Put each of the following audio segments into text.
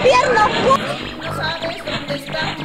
gobierno. No sabes dónde está.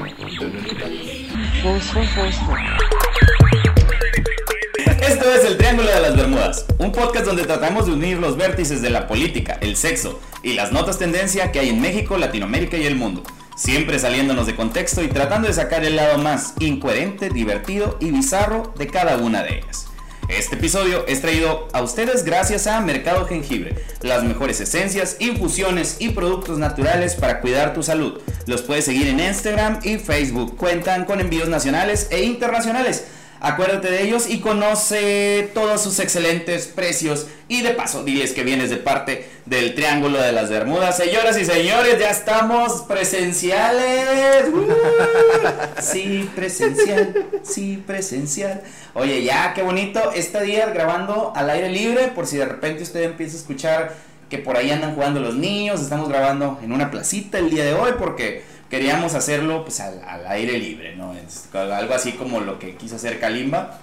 Esto es El Triángulo de las Bermudas, un podcast donde tratamos de unir los vértices de la política, el sexo y las notas tendencia que hay en México, Latinoamérica y el mundo. Siempre saliéndonos de contexto y tratando de sacar el lado más incoherente, divertido y bizarro de cada una de ellas. Este episodio es traído a ustedes gracias a Mercado Jengibre, las mejores esencias, infusiones y productos naturales para cuidar tu salud. Los puedes seguir en Instagram y Facebook. Cuentan con envíos nacionales e internacionales. Acuérdate de ellos y conoce todos sus excelentes precios. Y de paso, diles que vienes de parte del Triángulo de las Bermudas. Señoras y señores, ya estamos presenciales. ¡Uh! Sí, presencial. Sí, presencial. Oye, ya, qué bonito. Este día grabando al aire libre. Por si de repente usted empieza a escuchar que por ahí andan jugando los niños. Estamos grabando en una placita el día de hoy porque queríamos hacerlo pues al, al aire libre, ¿no? Algo así como lo que quiso hacer Kalimba.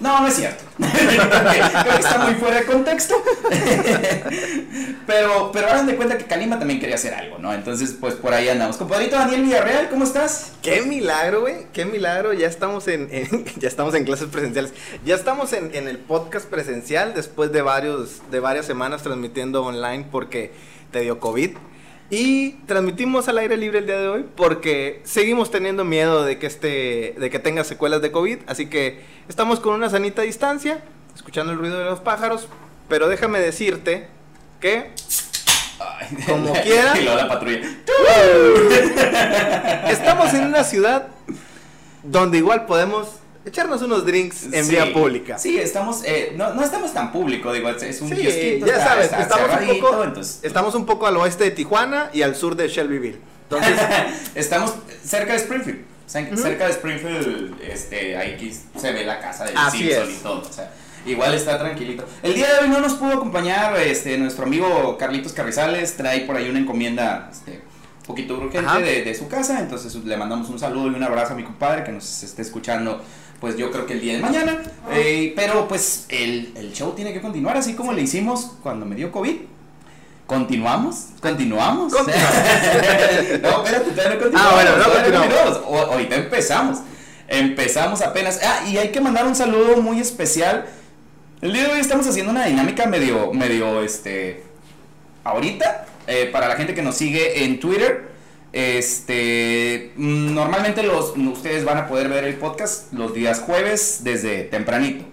No, no es cierto. Está muy fuera de contexto. pero, pero hagan de cuenta que Kalimba también quería hacer algo, ¿no? Entonces, pues por ahí andamos. Compadrito Daniel Villarreal, ¿cómo estás? Qué milagro, güey. Qué milagro. Ya estamos en, en- ya estamos en clases presenciales. Ya estamos en, en el podcast presencial después de varios, de varias semanas transmitiendo online porque te dio COVID. Y transmitimos al aire libre el día de hoy porque seguimos teniendo miedo de que este, de que tenga secuelas de COVID. Así que estamos con una sanita distancia, escuchando el ruido de los pájaros. Pero déjame decirte que Ay, Como quiera. Y la patrulla. Estamos en una ciudad donde igual podemos echarnos unos drinks en Sí, vía pública. Sí, estamos, eh, no, no estamos tan público, digo, es, un Sí, kiosquito, ya sabes, está estamos, un poco, entonces, estamos un poco al oeste de Tijuana y al sur de Shelbyville. Entonces, estamos cerca de Springfield. O sea, cerca de Springfield, este, ahí se ve la casa Así Simpson es. y todo. O sea, igual está tranquilito. El día de hoy no nos pudo acompañar este, nuestro amigo Carlitos Carrizales. Trae por ahí una encomienda este, un poquito urgente de, de su casa. Entonces le mandamos un saludo y un abrazo a mi compadre que nos esté escuchando. Pues yo creo que el día de mañana. Eh, pero pues el, el show tiene que continuar así como le hicimos cuando me dio COVID. ¿Continuamos? ¿Continuamos? Continuamos. no, espérate, todavía no continuamos. Ah, bueno, no continuamos. O- ahorita empezamos. Empezamos apenas. Ah, y hay que mandar un saludo muy especial. El día de hoy estamos haciendo una dinámica medio, medio, este, ahorita, eh, para la gente que nos sigue en Twitter. Este, normalmente los, ustedes van a poder ver el podcast los días jueves desde tempranito.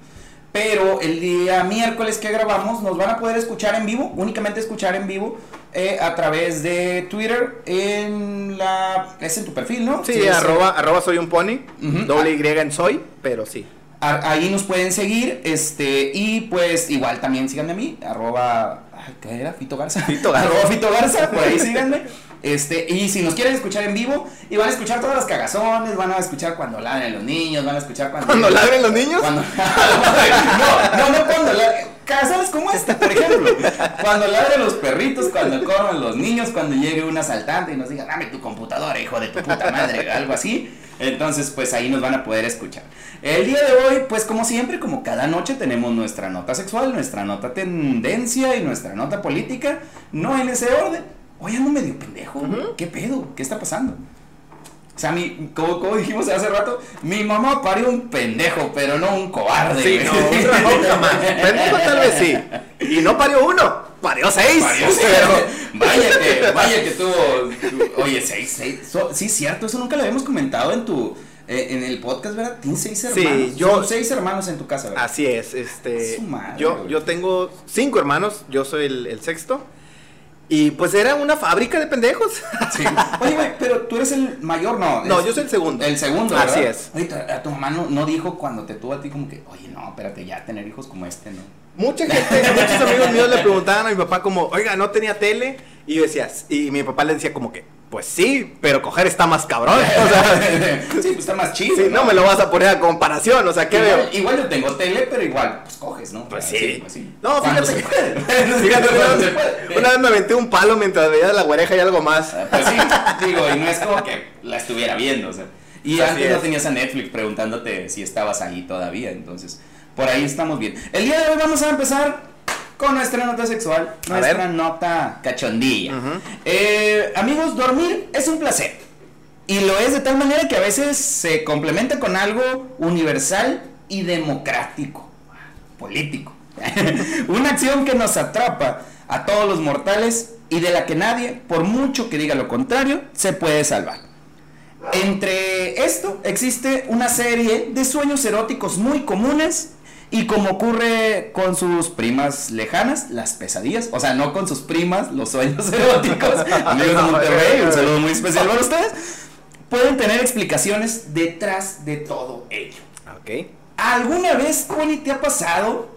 Pero el día miércoles que grabamos nos van a poder escuchar en vivo, únicamente escuchar en vivo eh, a través de Twitter en la... Es en tu perfil, ¿no? sí, arroba, arroba soy un pony, doble Y en soy, pero sí. a- Ahí nos pueden seguir, este, y pues igual también síganme a mí, arroba, ay, ¿qué era? Fito Garza. Fito Garza. Arroba Fito Garza, por ahí síganme. Este, y si nos quieren escuchar en vivo, y van a escuchar todas las cagazones, van a escuchar cuando ladren los niños, van a escuchar cuando... Cuando ladren los niños. Cuando- no, no, no cuando ladren, cagazones como esta, por ejemplo. Cuando ladren los perritos, cuando corran los niños, cuando llegue un asaltante y nos diga, dame tu computadora, hijo de tu puta madre, algo así. Entonces, pues ahí nos van a poder escuchar. El día de hoy, pues como siempre, como cada noche, tenemos nuestra nota sexual, nuestra nota tendencia y nuestra nota política, no en ese orden. Hoy ando medio pendejo. Ujú. ¿Qué pedo? ¿Qué está pasando? O sea, mi, como, como dijimos hace rato, mi mamá parió un pendejo, pero no un cobarde. Sí, no, un jamás. Pendejo tal vez sí. Y no parió uno, parió seis. Parió Pero- Vaya que, vaya que tuvo. tu- Oye, seis, seis. so- sí, cierto, eso nunca lo habíamos comentado en tu. eh, en el podcast, ¿verdad? Tienes seis Sí, hermanos. yo- Son seis hermanos en tu casa, ¿verdad? Así es, este. Su madre, yo, yo tengo cinco hermanos, yo soy el, el sexto. Y pues era una fábrica de pendejos. Sí. Oye, güey, pero tú eres el mayor, no. No, Es- yo soy el segundo. El segundo, Así ¿verdad? es. Oye, tu- a tu mamá no, no dijo cuando te tuvo a ti como que, oye, no, espérate, ya tener hijos como este, ¿no? Mucha gente, muchos amigos míos le preguntaban a mi papá como, oiga, ¿no tenía tele? Y yo decía, y mi papá le decía como que, pues sí, pero coger está más cabrón. O sea, sí, pues está más chido. sí, no me lo vas a poner a comparación, o sea, ¿qué igual, veo? igual yo tengo tele, pero igual, pues coges, ¿no? Pues sí. pues sí. No, fíjate se puede. Fíjate, una se vez, puede. una vez me aventé un palo mientras veía la guareja y algo más. Ah, Pues sí, digo, y no es como que la estuviera viendo, o sea. Y Así antes no tenías a Netflix preguntándote si estabas ahí todavía, entonces, por ahí estamos bien. El día de hoy vamos a empezar con nuestra nota sexual, A nuestra ver. nota cachondilla. Ujú. Eh, amigos, dormir es un placer. Y lo es de tal manera que a veces se complementa con algo universal y democrático, político. Una acción que nos atrapa a todos los mortales y de la que nadie, por mucho que diga lo contrario, se puede salvar. Entre esto existe una serie de sueños eróticos muy comunes y como ocurre con sus primas lejanas, las pesadillas, o sea, no con sus primas, los sueños eróticos, amigos de Monterrey, un saludo muy especial para ustedes, pueden tener explicaciones detrás de todo ello. Ok. ¿Alguna vez, Tony, te ha pasado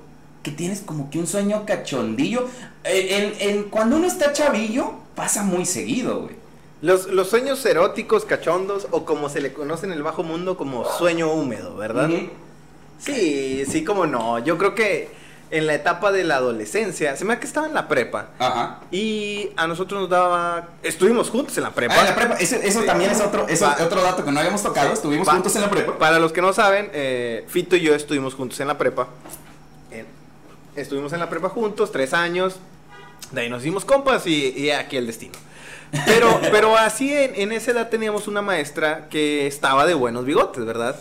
que tienes como que un sueño cachondillo? Eh, En, en- cuando uno está chavillo, pasa muy seguido, güey. Los, los sueños eróticos, cachondos, o como se le conoce en el bajo mundo como sueño húmedo, ¿verdad? Sí, sí, como no. Yo creo que en la etapa de la adolescencia, se me da que estaba en la prepa. Ajá. Y a nosotros nos daba. Estuvimos juntos en la prepa. Ah, en la prepa, ese- eso Sí. también es otro, eso es otro dato que no habíamos tocado, estuvimos Pa- juntos en la prepa. Para los que no saben, eh, Fito y yo estuvimos juntos en la prepa. Eh, estuvimos en la prepa juntos, tres años. De ahí nos hicimos compas y, y aquí el destino. Pero, pero así en, en esa edad teníamos una maestra que estaba de buenos bigotes, ¿verdad?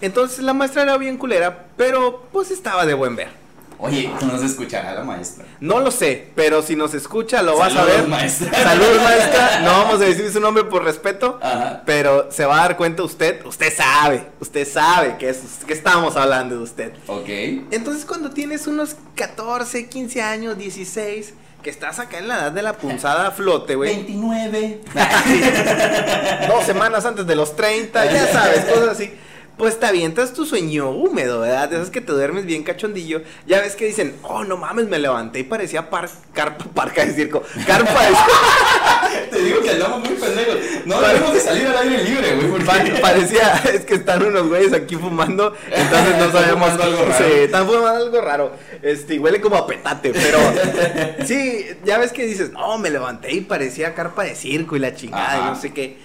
Entonces la maestra era bien culera, pero pues estaba de buen ver. Oye, no se escuchará la maestra. No lo sé, pero si nos escucha lo vas a ver. maestra. Saludos, maestra. No vamos a decir su nombre por respeto, Ajá. pero se va a dar cuenta usted. Usted sabe, usted sabe que, es, que estamos hablando de usted. Ok. Entonces, cuando tienes unos 14, 15 años, 16, que estás acá en la edad de la punzada a flote, güey. 29. Dos semanas antes de los 30, ya sabes, cosas así. Pues te avientas tu sueño húmedo, ¿verdad? De esas que te duermes bien cachondillo. Ya ves que dicen, oh, no mames, me levanté y parecía par, carpa, parca de circo. Carpa de Te digo que andamos muy pendejos. No debemos de salir al aire libre, güey. porque- Pa- parecía, es que están unos güeyes aquí fumando, entonces no sabemos algo raro. Sí, están fumando algo raro. Este, huele como a petate, pero sí, ya ves que dices, no, me levanté y parecía carpa de circo y la chingada, y no sé qué.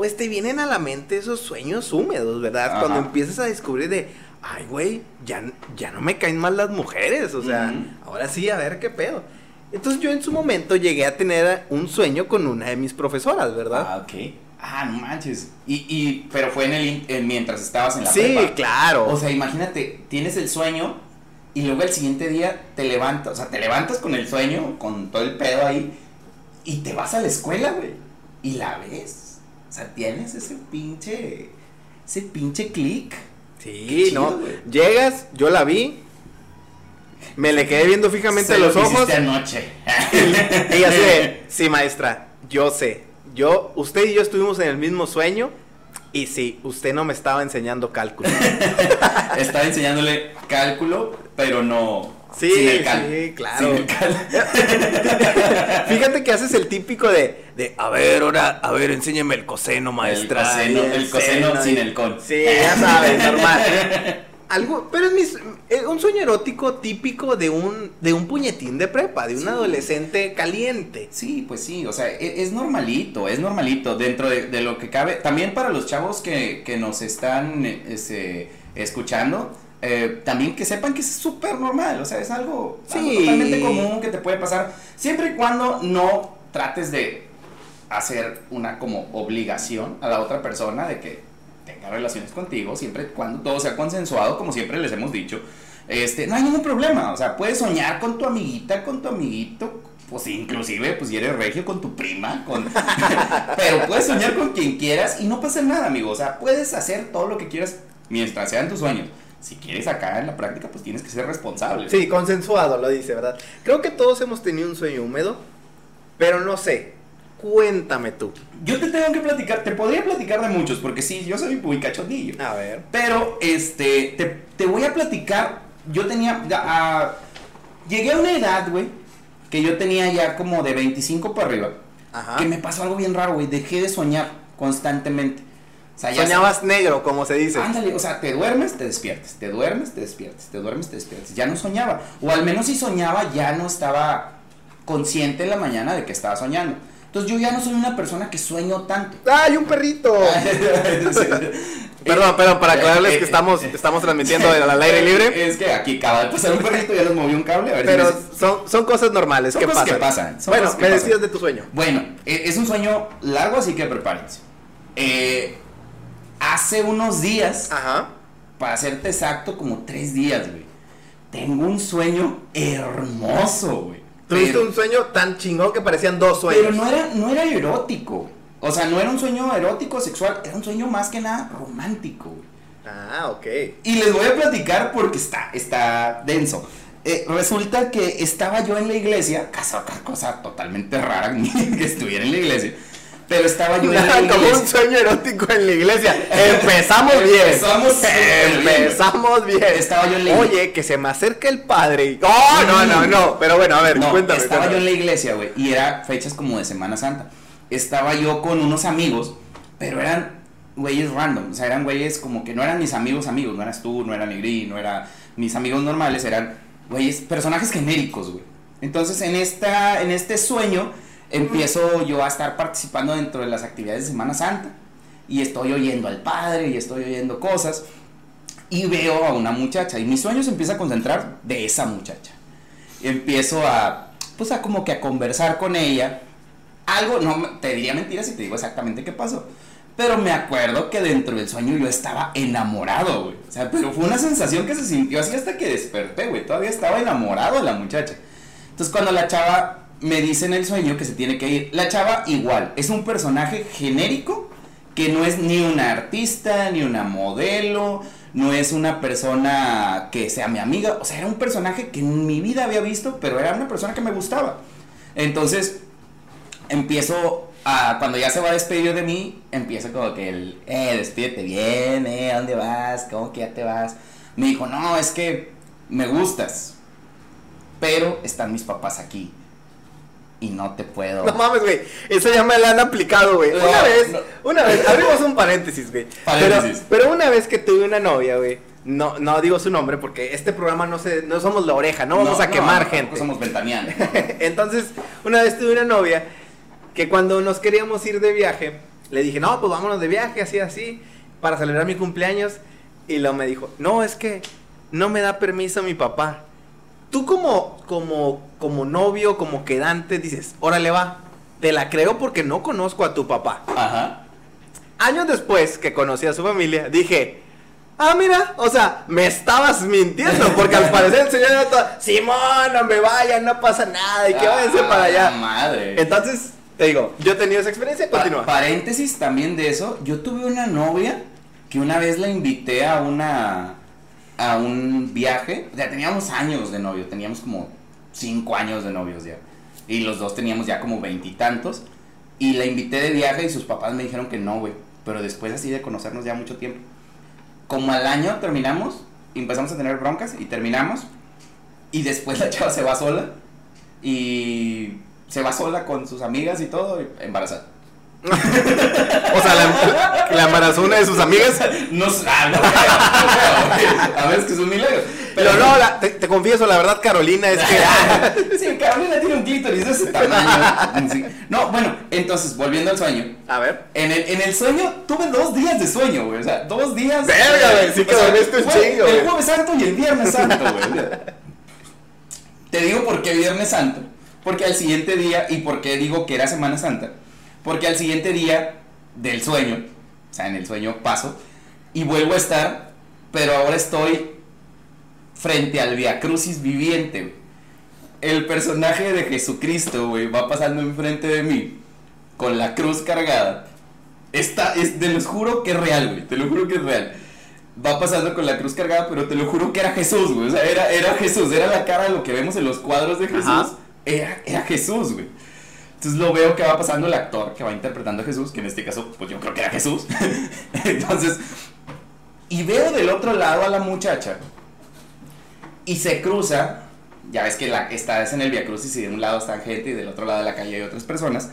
Pues te vienen a la mente esos sueños húmedos, ¿verdad? Ajá. Cuando empiezas a descubrir de, ay, güey, ya, ya no me caen mal las mujeres, o sea, ahora sí, a ver qué pedo. Entonces yo en su momento llegué a tener un sueño con una de mis profesoras, ¿verdad? Ah, ok. Ah, no manches. Y, y, pero fue en el, en mientras estabas en la sí, prepa. claro. O sea, imagínate, tienes el sueño y luego el siguiente día te levantas, o sea, te levantas con el sueño, con todo el pedo ahí, y te vas a la escuela, güey, y la ves. O sea, tienes ese pinche, ese pinche click. Sí, chido, ¿no? Llegas, yo la vi, me le quedé viendo fijamente lo los ojos. anoche. Así de, sí, maestra, yo sé. Yo, usted y yo estuvimos en el mismo sueño. Y sí, usted no me estaba enseñando cálculo. Estaba enseñándole cálculo, pero no. Sí, el sí, claro. El. Fíjate que haces el típico de, de, a ver, ahora, a ver, enséñame el coseno, maestra. coseno, Y el coseno seno, sin el con. Sí, ya sabes, normal. Algo, pero es mis- eh, un sueño erótico típico de un, de un puñetín de prepa, de un Sí. adolescente caliente. Sí, pues sí, o sea, e- es, normalito, es normalito dentro de, de lo que cabe. También para los chavos que, que nos están eh, este, escuchando, eh, también que sepan que es súper normal, o sea, es algo, algo Sí. totalmente común que te puede pasar, siempre y cuando no trates de hacer una como obligación a la otra persona de que tenga relaciones contigo, siempre y cuando todo sea consensuado, como siempre les hemos dicho. Este, no hay ningún problema, o sea, puedes soñar con tu amiguita, con tu amiguito, pues inclusive, pues si eres regio con tu prima, con... pero puedes soñar con quien quieras y no pasa nada, amigo, o sea, puedes hacer todo lo que quieras mientras sean tus sueños. Si quieres acá en la práctica, pues tienes que ser responsable. Sí, consensuado, lo dice, ¿verdad? Creo que todos hemos tenido un sueño húmedo, pero no sé. Cuéntame tú. Yo te tengo que platicar, te podría platicar de muchos, porque sí, yo soy muy cachondillo. A ver. Pero, este, te, te voy a platicar. Yo tenía. ah, llegué a una edad, güey, que yo tenía ya como de 25 para arriba. Ajá. Que me pasó algo bien raro, güey. Dejé de soñar constantemente. O sea, ya Soñabas negro, como se dice. Ándale, o sea, te duermes, te despiertes, te duermes, te despiertes, te duermes, te despiertes. Ya no soñaba. O al menos si soñaba, ya no estaba consciente en la mañana de que estaba soñando. Entonces yo ya no soy una persona que sueño tanto. ¡Ay, un perrito! Perdón, perdón, para aclararles que estamos, estamos transmitiendo al aire libre. Es que aquí acaba de pasar un perrito, ya nos movió un cable. A ver Pero si son, son cosas normales Son que cosas pasan. que pasan, son Bueno, cosas que me pasan. decías de tu sueño. Bueno, e- es un sueño largo, así que prepárense. Eh, hace unos días, Ajá. para serte exacto, como tres días, güey. Tengo un sueño hermoso, güey. Tuviste Pero- un sueño tan chingón que parecían dos sueños. Pero no era, no era erótico. O sea, no era un sueño erótico sexual, era un sueño más que nada romántico, güey. Ah, ok. Y les voy a platicar porque está, está denso. Eh, resulta que estaba yo en la iglesia, otra cosa totalmente rara que estuviera en la iglesia, pero estaba yo en la Nada como un iglesia. sueño erótico en la iglesia. Empezamos bien. Empezamos. Empezamos bien. Estaba yo en la iglesia. Oye, que se me acerca el padre. Oh, no, no, no. Pero bueno, a ver, No, cuéntame. estaba yo en la iglesia, güey, y era fechas como de Semana Santa. Estaba yo con unos amigos, pero eran güeyes random, o sea, eran güeyes como que no eran mis amigos amigos, no eras tú, no era Negri, no eran mis amigos normales, eran güeyes, personajes genéricos, güey. Entonces, en esta en este sueño empiezo yo a estar participando dentro de las actividades de Semana Santa y estoy oyendo al padre y estoy oyendo cosas y veo a una muchacha y mi sueño se empieza a concentrar de esa muchacha empiezo a, pues a como que a conversar con ella. Algo, no te diría mentira si te digo exactamente qué pasó. Pero me acuerdo que dentro del sueño yo estaba enamorado, güey. O sea, pero fue una sensación que se sintió así hasta que desperté, güey. Todavía estaba enamorado de la muchacha. Entonces cuando la chava me dice en el sueño que se tiene que ir, la chava igual, es un personaje genérico que no es ni una artista, ni una modelo, no es una persona que sea mi amiga, o sea, era un personaje que en mi vida había visto, pero era una persona que me gustaba. Entonces, empiezo a, cuando ya se va a despedir de mí, empieza como que el, eh, despídete bien, eh, ¿a dónde vas? ¿Cómo que ya te vas? Me dijo, no, es que me gustas, pero están mis papás aquí y no te puedo... No mames, güey. Eso ya me la han aplicado, güey. No, Una vez, no. una vez, abrimos un paréntesis, güey. Paréntesis. Pero, pero una vez que tuve una novia, güey. No, no digo su nombre porque este programa no se, no somos la oreja, no vamos a no, quemar no, gente. Somos ventaneando. Entonces, una vez tuve una novia que cuando nos queríamos ir de viaje, le dije, no, pues vámonos de viaje, así, así, para celebrar mi cumpleaños. Y luego me dijo, no, es que no me da permiso mi papá. Tú como, como, como novio, como quedante, dices, órale va, te la creo porque no conozco a tu papá. Ajá. Años después que conocí a su familia, dije, ah, mira, o sea, me estabas mintiendo, porque al parecer el señor era todo, Simón, no me vayan, no pasa nada, y que váyanse Ah, para allá. Madre. Entonces, te digo, yo he tenido esa experiencia, Pa- continúa. paréntesis también de eso, yo tuve una novia que una vez la invité a una a un viaje, o sea, teníamos años de novio, teníamos como cinco años de novios ya, y los dos teníamos ya como veintitantos, y, la invité de viaje y sus papás me dijeron que no, güey, pero después así de conocernos ya mucho tiempo, como al año terminamos, y empezamos a tener broncas y terminamos, y después la chava se va sola, y se va sola con sus amigas y todo, y embarazada. O sea, la, la embarazó una de sus amigas. No, ah, no. A ver, es que es un milagro. Pero no, la- te, te confieso, la verdad, Carolina, es que. Sí, Carolina tiene un clítoris de ese tamaño. Sí. No, bueno, entonces, volviendo al sueño. A ver. En el, en el sueño tuve dos días de sueño, güey. O sea, dos días. Verga, güey, sí que dormiste un chingo, El jueves santo y el viernes santo, güey. Te digo por qué viernes santo. Porque al siguiente día, y por qué digo que era Semana Santa. Porque al siguiente día del sueño, o sea, en el sueño paso, y vuelvo a estar, pero ahora estoy frente al Via Crucis viviente. El personaje de Jesucristo, güey, va pasando enfrente de mí con la cruz cargada. Está, es, te lo juro que es real, güey, te lo juro que es real. Va pasando con la cruz cargada, pero te lo juro que era Jesús, güey. O sea, era, era Jesús, era la cara de lo que vemos en los cuadros de Jesús. Ajá. Era, era Jesús, güey. Entonces lo veo que va pasando el actor que va interpretando a Jesús, que en este caso, pues yo creo que era Jesús. Entonces, y veo del otro lado a la muchacha y se cruza. Ya ves que la, estás en el Via Crucis y de un lado está gente y del otro lado de la calle hay otras personas.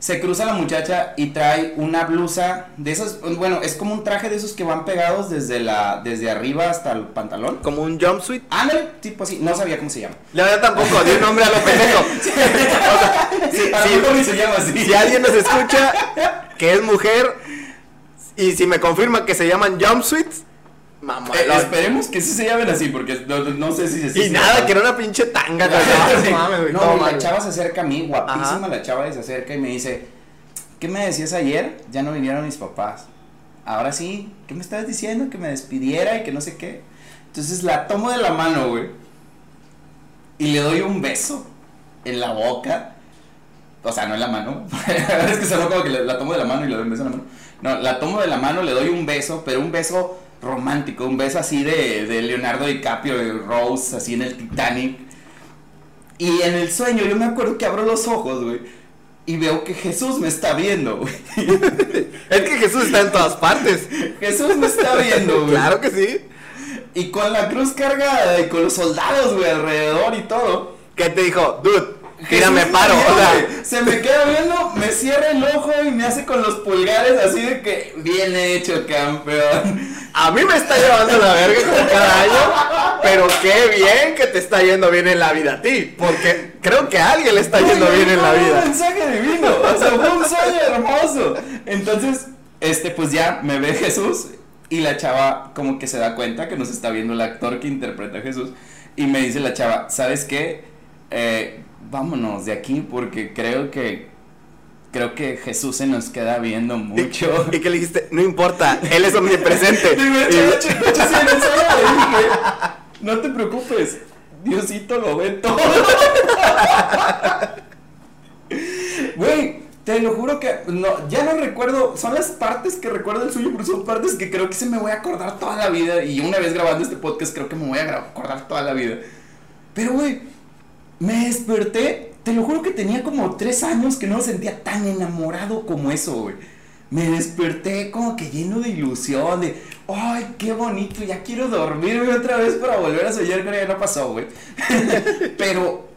Se cruza la muchacha y trae una blusa de esos, bueno, es como un traje de esos que van pegados desde la, desde arriba hasta el pantalón. Como un jumpsuit. Ándale, tipo así, no sabía cómo se llama. Ya, yo tampoco, di un nombre a lo pendejo. O sea, si, se llama así. si alguien nos escucha que es mujer y si me confirma que se llaman jumpsuits, mamá. Eh, esperemos que sí se llamen así, porque no, no sé si y nada, que era una pinche tanga. No, Sí. mames, güey, No, todo y mal, la chava se acerca a mí, guapísima Ajá. la chava y se acerca y me dice, ¿qué me decías ayer? Ya no vinieron mis papás. Ahora sí, ¿qué me estabas diciendo? Que me despidiera y que no sé qué. Entonces la tomo de la mano, güey. Y le doy un beso en la boca. O sea, no en la mano. es que se como que la tomo de la mano y le doy un beso en la mano. No, la tomo de la mano, le doy un beso, pero un beso romántico, un beso así de, de Leonardo DiCaprio, de Rose, así en el Titanic. Y en el sueño yo me acuerdo que abro los ojos, güey. Y veo que Jesús me está viendo, güey. Es que Jesús está en todas partes. Jesús me está viendo, güey. Claro que sí. Y con la cruz cargada y con los soldados, güey, alrededor y todo. ¿Qué te dijo? Dude, tírame Jesús paro. me O sea, se me queda viendo, me cierra el ojo y me hace con los pulgares así de que bien hecho, campeón. a mí me está llevando la verga como cada año. Pero qué bien que te está yendo bien en la vida a ti. Porque creo que a alguien le está yendo bien en la fue Un vida. mensaje divino, o sea, fue un sueño hermoso. Entonces, este, pues ya me ve Jesús y la chava como que se da cuenta que nos está viendo el actor que interpreta a Jesús y me dice la chava, ¿sabes qué? Eh, vámonos de aquí porque creo que creo que Jesús se nos queda viendo mucho. Y que le dijiste, no importa, él es omnipresente. El no te preocupes, Diosito lo ve todo. Güey, te lo juro que no, ya no recuerdo, son las partes que recuerdo del sueño, pero son partes que creo que se me voy a acordar toda la vida. Y una vez grabando este podcast creo que me voy a acordar toda la vida. Pero, güey, me desperté, te lo juro que tenía como tres años que no me sentía tan enamorado como eso, güey. Me desperté como que lleno de ilusión, de, ay, qué bonito, ya quiero dormirme otra vez para volver a soñar, pero ya no pasó, güey. Pero,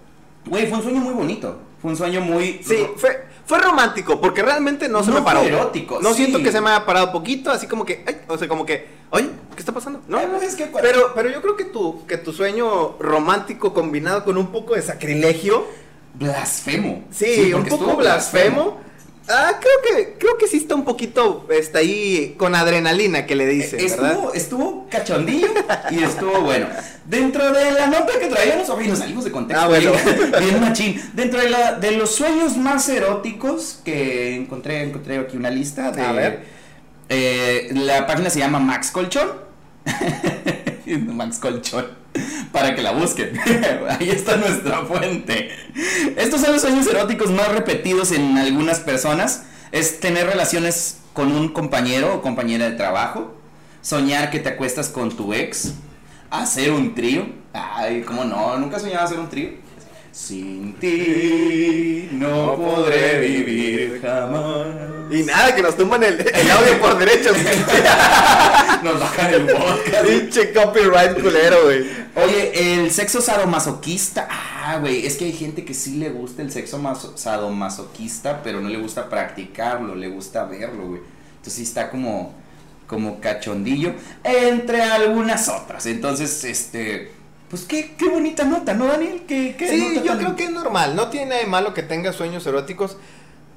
güey, fue un sueño muy bonito, fue un sueño muy... Sí, fue, fue romántico, porque realmente no se No me paró. erótico, No sí. siento que se me haya parado poquito, así como que, ay, o sea, como que, oye, ¿qué está pasando? No, Eh, pues es que pero, pero yo creo que tu, que tu sueño romántico combinado con un poco de sacrilegio, Blasfemo. sí, un poco blasfemo. Ah, creo que, creo que sí está un poquito, está ahí con adrenalina que le dicen, ¿verdad? Estuvo, estuvo cachondillo y estuvo bueno. Dentro de la nota que traíamos, nos salimos de contexto. Ah, bueno. Bien, bien machín. Dentro de, la, de los sueños más eróticos que encontré, encontré aquí una lista de. A ver. eh, la página se llama Max Colchón. Max Colchón. Para que la busquen. Ahí está nuestra fuente. Estos son los sueños eróticos más repetidos en algunas personas. Es tener relaciones con un compañero o compañera de trabajo. Soñar que te acuestas con tu ex. Hacer un trío. Ay, ¿cómo no? ¿Nunca soñado hacer un trío? Sin ti no podré vivir jamás. Y nada, que nos tumban el, el audio por derechos. Nos bajan el podcast. Pinche copyright culero, güey. Oye, el sexo sadomasoquista. Ah, güey, es que hay gente que sí le gusta el sexo maso- sadomasoquista, pero no le gusta practicarlo, le gusta verlo, güey. Entonces sí está como, como cachondillo, entre algunas otras. Entonces, este, pues qué, qué bonita nota, ¿no, Daniel? ¿Qué, qué Sí, nota yo creo que es normal. No tiene nada de malo que tenga sueños eróticos.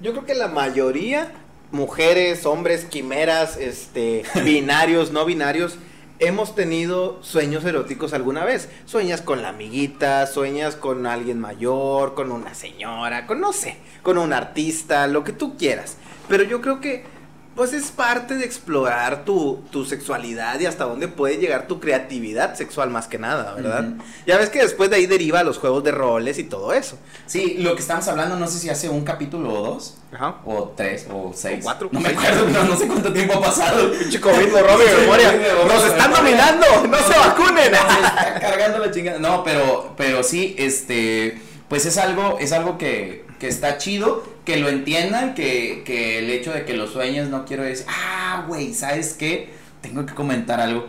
Yo creo que la mayoría, mujeres, hombres, quimeras, este, binarios, no binarios, hemos tenido sueños eróticos alguna vez. Sueñas con la amiguita, sueñas con alguien mayor, con una señora, con no sé, con un artista, lo que tú quieras. Pero yo creo que pues es parte de explorar tu, tu sexualidad y hasta dónde puede llegar tu creatividad sexual más que nada, ¿verdad? Ya ves que después de ahí deriva los juegos de roles y todo eso. Sí, lo que estamos hablando, no sé si hace un capítulo o dos, Ajá. o tres, o seis. O cuatro, No me acuerdo, no, no sé cuánto tiempo ha pasado. No robe Sí, memoria. Nos están dominando, no se vacunen. Se está cargando la chingada. No, pero, pero sí, este, pues es algo, es algo que, que está chido, que lo entiendan, que, que el hecho de que los sueños no quiero decir, ah, güey, ¿sabes qué? Tengo que comentar algo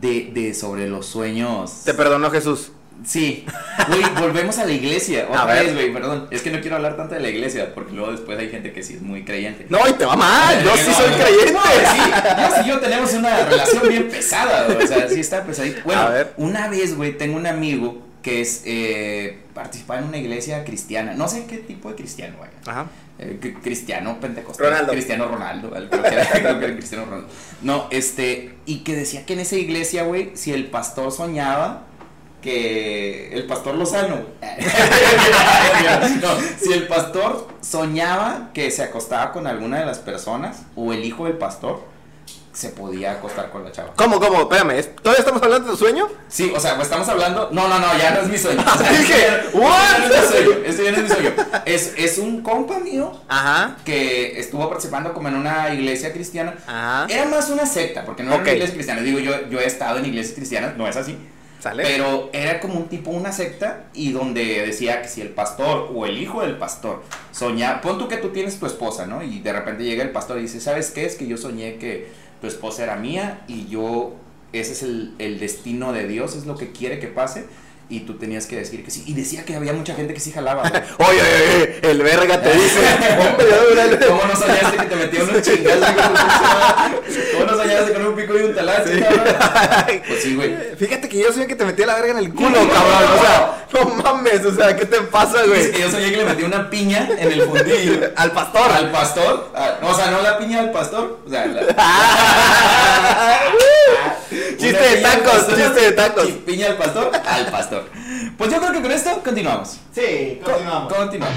de, de sobre los sueños. Te perdonó Jesús. Sí, güey, volvemos a la iglesia. Otra vez, güey, perdón. Es que no quiero hablar tanto de la iglesia, porque luego después hay gente que sí es muy creyente. No, y te va mal. Yo No, sí no, soy no. creyente. No, sí, yo sí, yo tenemos una relación bien pesada, O sea, sí está pesadito. Bueno, una vez, güey, tengo un amigo que es eh, participaba en una iglesia cristiana. No sé qué tipo de cristiano, güey. Ajá. Eh, cri- cristiano pentecostal. Ronaldo. Cristiano Ronaldo. el- Creo que, era, creo que era Cristiano Ronaldo. No, este. Y que decía que en esa iglesia, güey, si el pastor soñaba que. El pastor Lozano. no, si el pastor soñaba que se acostaba con alguna de las personas, o el hijo del pastor, se podía acostar con la chava. ¿Cómo, cómo? Espérame, ¿es- ¿todavía estamos hablando de tu sueño? Sí, o sea, pues estamos hablando. No, no, no, ya no es mi sueño. O sea, Dije, esto ya no es mi sueño. Esto ya no es mi sueño. Es, es un compa mío Ajá. que estuvo participando como en una iglesia cristiana. Ajá. Era más una secta, porque no era Ok. una iglesia cristiana. Digo, yo, yo he estado en iglesias cristianas, no es así. ¿Sale? Pero era como un tipo, una secta, y donde decía que si el pastor o el hijo del pastor soñaba, pon tú que tú tienes tu esposa, ¿no? Y de repente llega el pastor y dice, ¿sabes qué? Es que yo soñé que tu esposa era mía y yo, ese es el, el destino de Dios, es lo que quiere que pase. Y tú tenías que decir que sí. Y decía que había mucha gente que sí jalaba. Oye, oye, oye, el verga te dice, hombre. ¿Cómo no soñaste que te de tu puta? ¿Cómo no soñaste con un pico y un talazo, cabrón? Pues sí, güey. Fíjate que yo el que te metía la verga en el culo, cabrón. O sea, no mames, o sea, ¿qué te pasa, Es güey? que yo soñé que le metí una piña en el fundillo. Al pastor. Al pastor. Ah, o sea, no la piña al pastor. O sea, la, Chiste de piña al tacos, pastor, chiste de tacos. y Piña al pastor, al pastor. Pues yo creo que con esto continuamos. Sí, Co- Continuamos.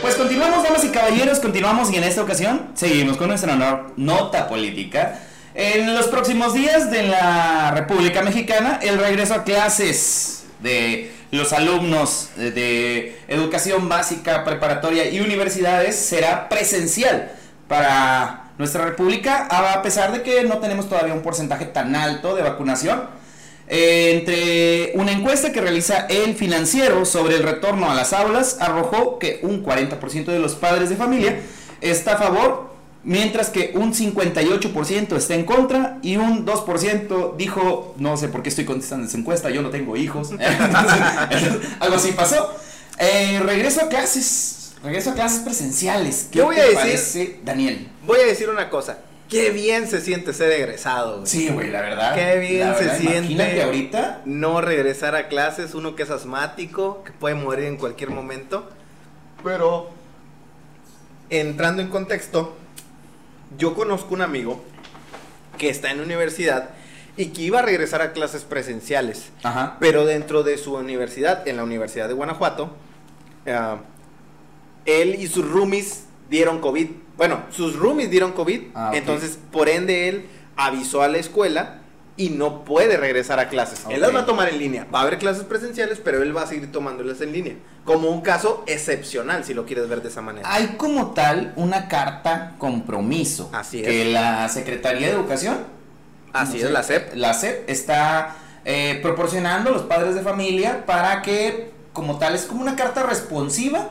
Pues continuamos, damas y caballeros, continuamos y en esta ocasión seguimos con nuestra no- nota política. En los próximos días de la República Mexicana, el regreso a clases de los alumnos de educación básica, preparatoria y universidades será presencial para nuestra república, a pesar de que no tenemos todavía un porcentaje tan alto de vacunación. Eh, entre una encuesta que realiza el financiero sobre el retorno a las aulas arrojó que un 40% de los padres de familia está a favor, mientras que un 58% está en contra y un 2% dijo, no sé por qué estoy contestando esa encuesta, yo no tengo hijos. Algo así pasó. Eh, regreso a clases, regreso a clases presenciales. ¿Qué Yo voy te a decir- parece, Daniel? Voy a decir una cosa. Qué bien se siente ser egresado, güey. Sí, güey, la verdad. Qué bien la se verdad, siente. Imagínate ahorita. No regresar a clases, uno que es asmático, que puede morir en cualquier momento. Pero, entrando en contexto, yo conozco un amigo que está en universidad y que iba a regresar a clases presenciales. Ajá. Pero dentro de su universidad, en la Universidad de Guanajuato, ah, él y sus roomies dieron COVID. Bueno, sus roomies dieron COVID, Ah, entonces por ende él avisó a la escuela y no puede regresar a clases. Él las va a tomar en línea. Va a haber clases presenciales, pero él va a seguir tomándolas en línea. Como un caso excepcional, si lo quieres ver de esa manera. Hay como tal una carta compromiso Así que es. la Secretaría de Educación, Así no es, sé, la SEP. la SEP está eh, proporcionando a los padres de familia para que como tal es como una carta responsiva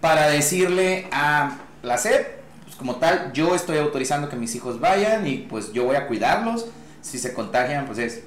para decirle a la SEP, pues como tal, yo estoy autorizando que mis hijos vayan y pues yo voy a cuidarlos. Si se contagian, pues es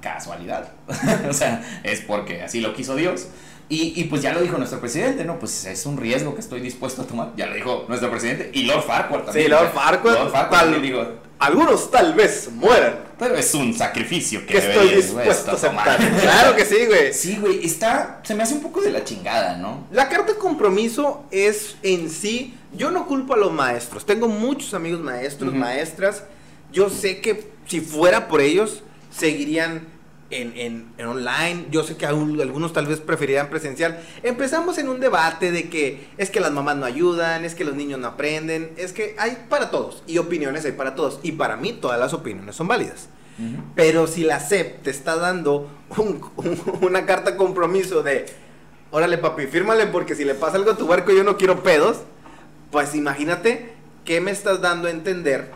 casualidad. o sea, es porque así lo quiso Dios. Y, y, pues ya lo dijo nuestro presidente, ¿no? Pues es un riesgo que estoy dispuesto a tomar. Ya lo dijo nuestro presidente y Lord Farquhar también. Sí, Lord Farquhar, Lord Farquhar tal- también dijo, Algunos tal vez mueran. pero es un sacrificio que, Que estoy dispuesto a tomar". Claro que sí, güey. Sí, güey, está, se me hace un poco de la chingada, ¿no? La carta de compromiso es en sí, yo no culpo a los maestros, tengo muchos amigos maestros, maestras, yo sé que si fuera por ellos, seguirían en, en- en online, yo sé que algunos tal vez preferirían presencial. Empezamos en un debate de que es que las mamás no ayudan, es que los niños no aprenden, es que hay para todos, y opiniones hay para todos, y para mí todas las opiniones son válidas. Pero si la SEP te está dando un- un- una carta compromiso de, órale papi, fírmale porque si le pasa algo a tu barco yo no quiero pedos, pues imagínate qué me estás dando a entender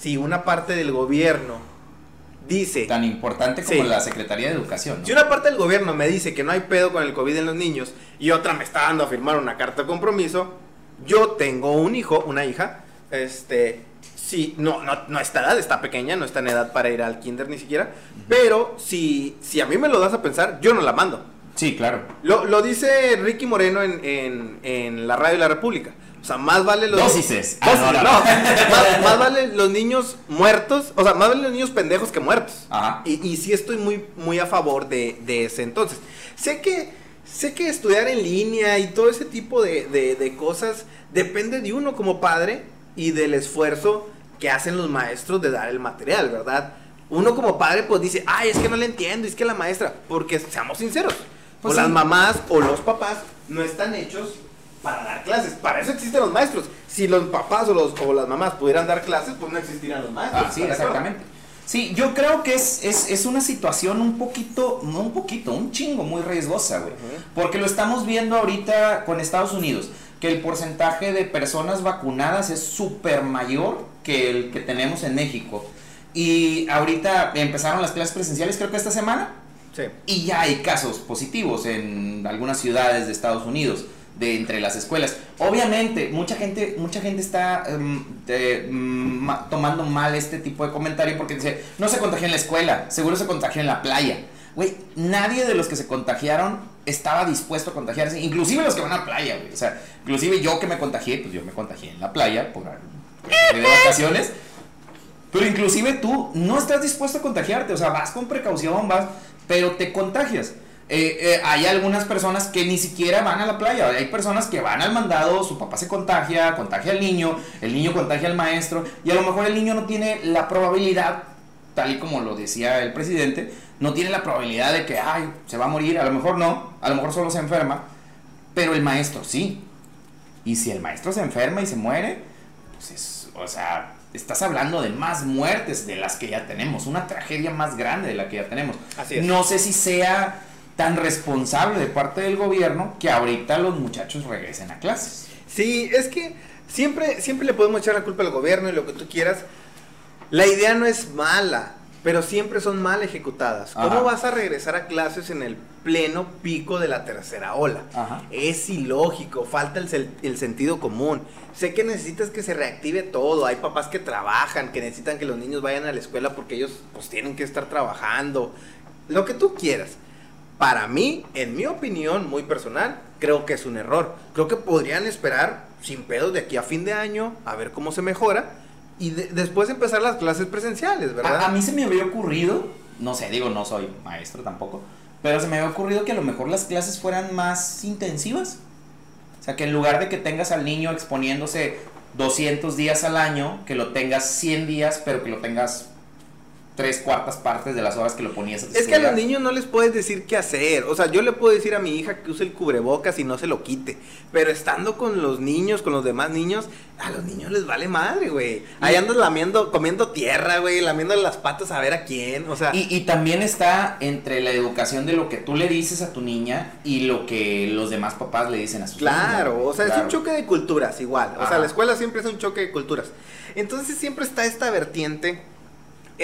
si una parte del gobierno dice, Tan importante como Sí. la Secretaría de Educación, ¿no? si una parte del gobierno me dice que no hay pedo con el COVID en los niños y otra me está dando a firmar una carta de compromiso, yo tengo un hijo, una hija, este, si no, no, no está edad, está pequeña, no está en edad para ir al kinder ni siquiera. Pero si, si a mí me lo das a pensar, yo no la mando. Sí, claro. Lo, lo dice Ricky Moreno en, en, en la radio de la República. O sea, más vale los. Dócises. Ah, Dosis, no, no, no, no. más, más vale los niños muertos. O sea, más vale los niños pendejos que muertos. Ajá. Y, y sí estoy muy, muy a favor de, de ese entonces. Sé que, sé que estudiar en línea y todo ese tipo de, de, de cosas depende de uno como padre y del esfuerzo que hacen los maestros de dar el material, ¿verdad? Uno como padre pues dice, ay, es que no le entiendo, es que la maestra, porque seamos sinceros, Pues o las mamás o los papás no están hechos para dar clases, para eso existen los maestros. Si los papás o, los, o las mamás pudieran dar clases, pues no existirían los maestros. Ah, sí, exactamente. Sí, yo creo que es, es, es una situación un poquito, no un poquito, un chingo muy riesgosa, güey. Ujú. Porque lo estamos viendo ahorita con Estados Unidos, que el porcentaje de personas vacunadas es súper mayor que el que tenemos en México. Y ahorita empezaron las clases presenciales, creo que esta semana, Sí. y ya hay casos positivos en algunas ciudades de Estados Unidos de entre las escuelas. Obviamente, mucha gente, mucha gente está em, mm, ma- tomando mal este tipo de comentario porque dice, no se contagió en la escuela, seguro se contagió en la playa. Güey, nadie de los que se contagiaron estaba dispuesto a contagiarse, inclusive los que van a la playa, güey. O sea, inclusive yo que me contagié, pues yo me contagié en la playa por de vacaciones. Pero inclusive tú no estás dispuesto a contagiarte, o sea, vas con precaución, vas, pero te contagias. Eh, eh, hay algunas personas que ni siquiera van a la playa, hay personas que van al mandado, su papá se contagia, contagia al niño, el niño contagia al maestro, y a lo mejor el niño no tiene la probabilidad, tal y como lo decía el presidente, no tiene la probabilidad de que, ay, se va a morir, a lo mejor no, a lo mejor solo se enferma, pero el maestro sí. Y si el maestro se enferma y se muere, pues es, o sea, estás hablando de más muertes de las que ya tenemos, una tragedia más grande de la que ya tenemos. Así es. No sé si sea tan responsable de parte del gobierno que ahorita los muchachos regresen a clases. Sí, es que siempre, siempre le podemos echar la culpa al gobierno y lo que tú quieras. La idea no es mala, pero siempre son mal ejecutadas. ¿Cómo vas a regresar a clases en el pleno pico de la tercera ola? Ajá. Es ilógico, falta el, el sentido común. Sé que necesitas que se reactive todo. Hay papás que trabajan, que necesitan que los niños vayan a la escuela porque ellos pues tienen que estar trabajando. Lo que tú quieras. Para mí, en mi opinión muy personal, creo que es un error. Creo que podrían esperar sin pedos de aquí a fin de año a ver cómo se mejora y de- después empezar las clases presenciales, ¿verdad? A, a mí se me había ocurrido, no sé, digo, no soy maestro tampoco, pero se me había ocurrido que a lo mejor las clases fueran más intensivas. O sea, que en lugar de que tengas al niño exponiéndose 200 días al año, que lo tengas 100 días, pero que lo tengas tres cuartas partes de las horas que lo ponías a Es que a los niños no les puedes decir qué hacer. O sea, yo le puedo decir a mi hija que use el cubrebocas y no se lo quite. Pero estando con los niños, con los demás niños, a los niños les vale madre, güey. Ahí andas lamiendo, comiendo tierra, güey, lamiendo las patas a ver a quién. O sea, Y, y también está entre la educación de lo que tú le dices a tu niña y lo que los demás papás le dicen a sus Claro, niños. o sea, es Claro. un choque de culturas igual. O sea, Ajá. la escuela siempre es un choque de culturas. Entonces siempre está esta vertiente,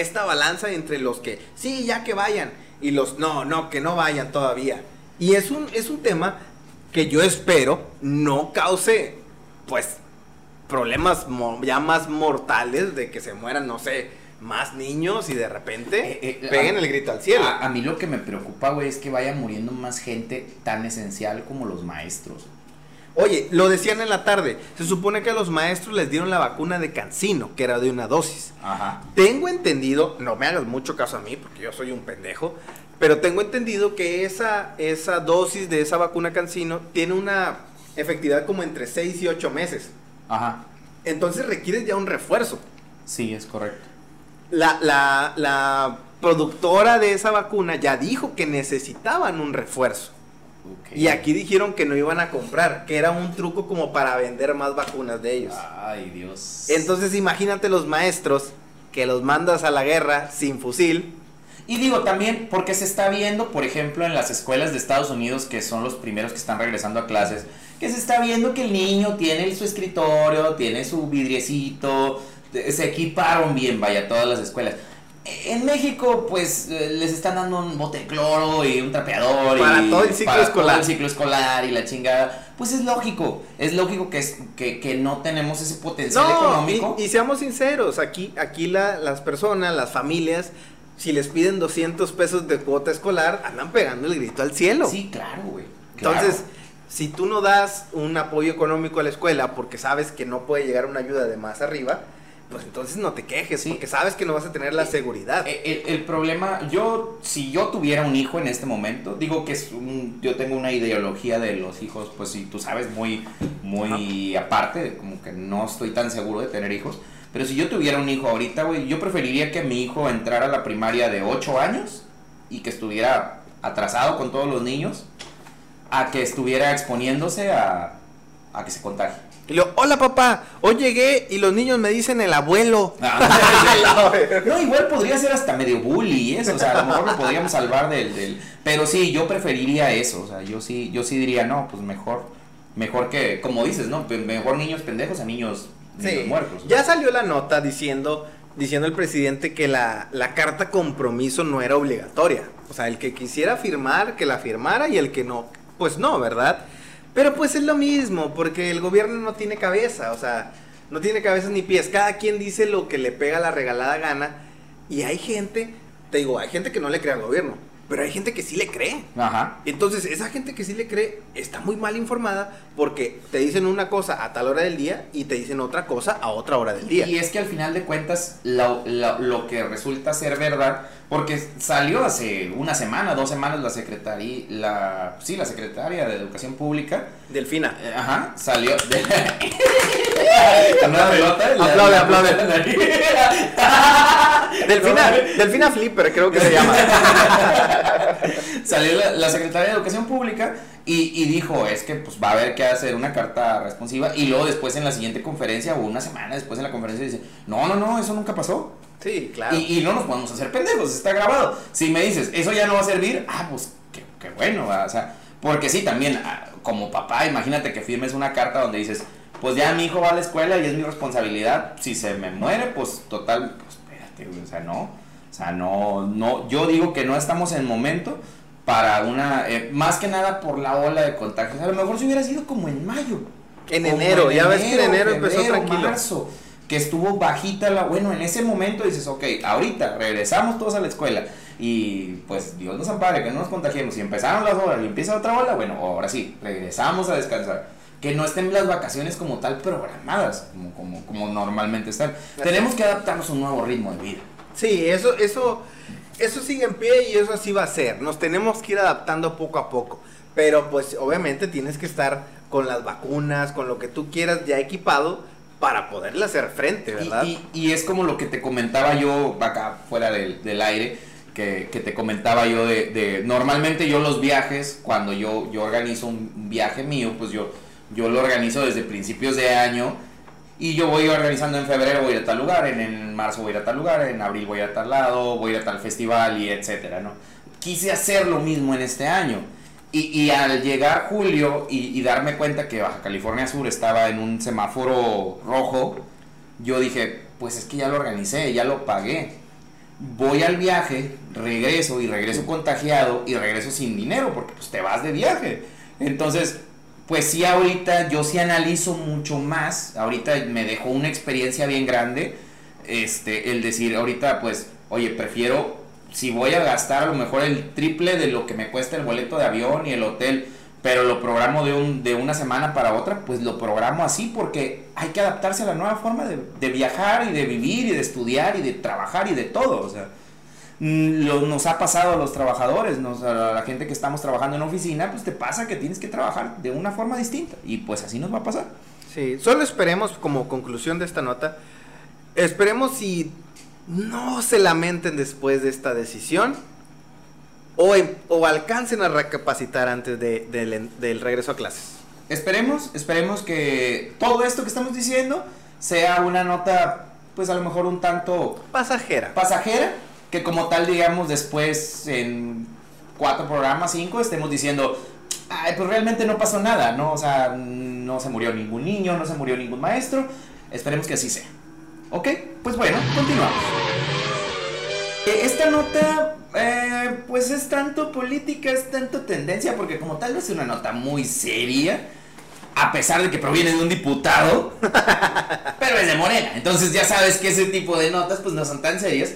esta balanza entre los que, sí, ya que vayan, y los, no, no, que no vayan todavía. Y es un, es un tema que yo espero no cause, pues, problemas ya más mortales de que se mueran, no sé, más niños y de repente Eh, eh, peguen a- el grito al cielo. A, a mí lo que me preocupa, güey, es que vaya muriendo más gente tan esencial como los maestros. Oye, lo decían en la tarde. Se supone que a los maestros les dieron la vacuna de cancino, que era de una dosis. Ajá. Tengo entendido, no me hagas mucho caso a mí, porque yo soy un pendejo, pero tengo entendido que esa, esa dosis de esa vacuna cancino tiene una efectividad como entre 6 y 8 meses. Ajá. Entonces requiere ya un refuerzo. Sí, es correcto. La, la, la productora de esa vacuna ya dijo que necesitaban un refuerzo. Y aquí dijeron que no iban a comprar, que era un truco como para vender más vacunas de ellos. Ay, Dios. Entonces imagínate los maestros que los mandas a la guerra sin fusil. Y digo también, porque se está viendo, por ejemplo, en las escuelas de Estados Unidos, que son los primeros que están regresando a clases, que se está viendo que el niño tiene su escritorio, tiene su vidriecito, se equiparon bien, vaya, todas las escuelas. En México, pues, eh, les están dando un bote de cloro y un trapeador. Para y todo el ciclo para escolar. todo el ciclo escolar y la chingada. pues es lógico, es lógico que, es, que, que no tenemos ese potencial No, económico. y, y seamos sinceros, aquí, aquí la- las personas, las familias, si les piden 200 pesos de cuota escolar, andan pegando el grito al cielo. Sí, claro, güey. Entonces, si tú no das un apoyo económico a la escuela porque sabes que no puede llegar una ayuda de más arriba, pues entonces no te quejes, Sí. porque sabes que no vas a tener la seguridad. Eh, El, el problema, yo, si yo tuviera un hijo en este momento, digo que es un, yo tengo una ideología de los hijos, pues si tú sabes, muy, muy aparte, como que no estoy tan seguro de tener hijos, pero si yo tuviera un hijo ahorita, güey, yo preferiría que mi hijo entrara a la primaria de 8 años y que estuviera atrasado con todos los niños, a que estuviera exponiéndose a, a que se contagie. Y luego, hola papá, hoy llegué y los niños me dicen el abuelo. No, igual podría ser hasta medio bully y eso, o sea, a lo mejor lo podríamos salvar del, del... Pero sí, yo preferiría eso, o sea, yo sí, yo sí diría, no, pues mejor, mejor que, como dices, ¿no? Mejor niños pendejos a niños, niños Sí, muertos. ya salió la nota diciendo, diciendo el presidente que la, la carta compromiso no era obligatoria. O sea, el que quisiera firmar, que la firmara y el que no, pues no, ¿verdad? Pero pues es lo mismo, porque el gobierno no tiene cabeza, o sea, no tiene cabeza ni pies. Cada quien dice lo que le pega la regalada gana. Y hay gente, te digo, hay gente que no le cree al gobierno, pero hay gente que sí le cree. Ajá. Entonces, esa gente que sí le cree está muy mal informada porque te dicen una cosa a tal hora del día y te dicen otra cosa a otra hora del día. Y es que al final de cuentas, lo, lo- lo que resulta ser verdad, porque salió hace una semana, dos semanas la secretaria, la, sí, la secretaria de Educación Pública, Delfina. eh, ajá, salió de... Una pelota. la- Aplaude, la- aplaude. Delfina, Delfina Flipper, creo que se llama. Salió la, la secretaria de Educación Pública y, y dijo, es que pues va a haber que hacer una carta responsiva y luego después en la siguiente conferencia o una semana después en la conferencia dice, no, no, no, eso nunca pasó. Sí, claro. Y, y no nos podemos hacer pendejos, está grabado. Si me dices, eso ya no va a servir, ah, pues qué, qué bueno, ¿verdad? o sea, porque sí, también ah, como papá, imagínate que firmes una carta donde dices, pues ya mi hijo va a la escuela y es mi responsabilidad, si se me muere, pues total, pues espérate, güey, o sea, no, o sea, no, no, yo digo que no estamos en momento para una, eh, más que nada por la ola de contagios, a lo mejor si hubiera sido como en mayo. En enero, ya ves que en enero empezó febrero, tranquilo. marzo, que estuvo bajita la. Bueno, en ese momento dices, ok, ahorita regresamos todos a la escuela y pues Dios nos ampare, que no nos contagiemos. Y empezaron las horas y empieza otra ola, bueno, ahora sí, regresamos a descansar. Que no estén las vacaciones como tal programadas, como, como, como normalmente están. Tenemos que adaptarnos a un nuevo ritmo de vida. Sí, eso, eso, eso sigue en pie y eso así va a ser. Nos tenemos que ir adaptando poco a poco. Pero pues obviamente tienes que estar con las vacunas, con lo que tú quieras ya equipado para poderle hacer frente, ¿verdad? y- y es como lo que te comentaba yo acá fuera del, del aire, que, que te comentaba yo de, de- normalmente yo los viajes, cuando yo, yo organizo un viaje mío, pues yo, yo lo organizo desde principios de año y yo voy organizando en febrero voy a tal lugar, en, en marzo voy a tal lugar, en abril voy a tal lado, voy a tal festival y etcétera, ¿no? Quise hacer lo mismo en este año. Y, y al llegar julio y, y darme cuenta que Baja California Sur estaba en un semáforo rojo, yo dije, pues es que ya lo organicé, ya lo pagué. Voy al viaje, regreso y regreso contagiado y regreso sin dinero porque pues te vas de viaje. Entonces, pues sí ahorita yo sí analizo mucho más, ahorita me dejó una experiencia bien grande, este, el decir ahorita pues, oye, prefiero, si voy a gastar a lo mejor el triple de lo que me cuesta el boleto de avión y el hotel, pero lo programo de, un, de una semana para otra, pues lo programo así porque hay que adaptarse a la nueva forma de, de viajar y de vivir y de estudiar y de trabajar y de todo, o sea. Mm, lo- nos ha pasado a los trabajadores, nos, a la gente que estamos trabajando en oficina, pues te pasa que tienes que trabajar de una forma distinta y pues así nos va a pasar. Sí, solo esperemos como conclusión de esta nota, esperemos si no se lamenten después de esta decisión o, o alcancen a recapacitar antes de- del, del regreso a clases. Esperemos, esperemos que todo esto que estamos diciendo sea una nota, pues a lo mejor un tanto Pasajera. pasajera, que como tal, digamos, después en cuatro programas, cinco, estemos diciendo, ay, pues realmente no pasó nada, ¿no? O sea, no se murió ningún niño, no se murió ningún maestro. Esperemos que así sea. ¿Ok? Pues bueno, continuamos. Eh, Esta nota, eh, pues es tanto política, es tanto tendencia, porque como tal es una nota muy seria, a pesar de que proviene de un diputado, pero es de Morena. Entonces ya sabes que ese tipo de notas pues no son tan serias.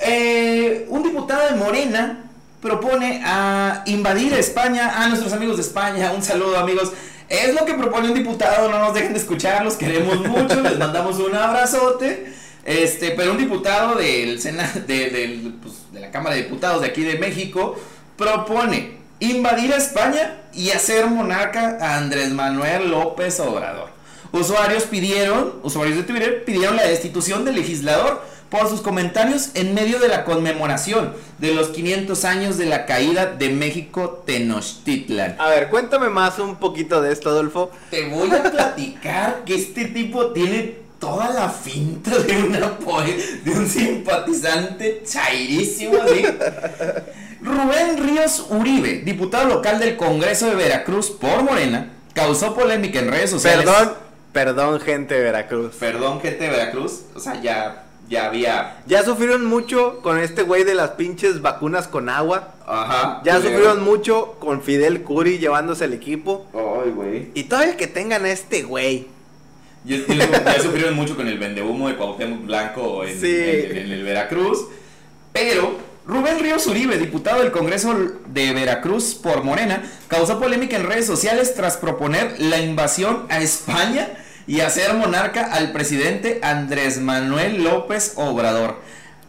Eh, un diputado de Morena propone a invadir España, a nuestros amigos de España, un saludo amigos. Es lo que propone un diputado, no nos dejen de escuchar, los queremos mucho, les mandamos un abrazote. Este, pero un diputado del Senado, de, pues, de la Cámara de Diputados de aquí de México propone invadir a España y hacer monarca a Andrés Manuel López Obrador. Usuarios pidieron, usuarios de Twitter pidieron la destitución del legislador por sus comentarios en medio de la conmemoración de los 500 años de la caída de México Tenochtitlan. A ver, cuéntame más un poquito de esto, Adolfo. Te voy a platicar que este tipo tiene toda la finta de, una de un simpatizante chairísimo, ¿sí? Rubén Ríos Uribe, diputado local del Congreso de Veracruz por Morena, causó polémica en redes sociales. Perdón, perdón, gente de Veracruz. Perdón, gente de Veracruz. O sea, ya, ya había. Ya sufrieron mucho con este güey de las pinches vacunas con agua. Ajá. Ya culero. sufrieron mucho con Fidel Curi llevándose el equipo. Ay, güey. Y todavía que tengan a este güey. Ya, sufrieron mucho con el vendehumo de Cuauhtémoc Blanco en, Sí. en- en el Veracruz. Pero Rubén Ríos Uribe, diputado del Congreso de Veracruz por Morena, causó polémica en redes sociales tras proponer la invasión a España y hacer monarca al presidente Andrés Manuel López Obrador.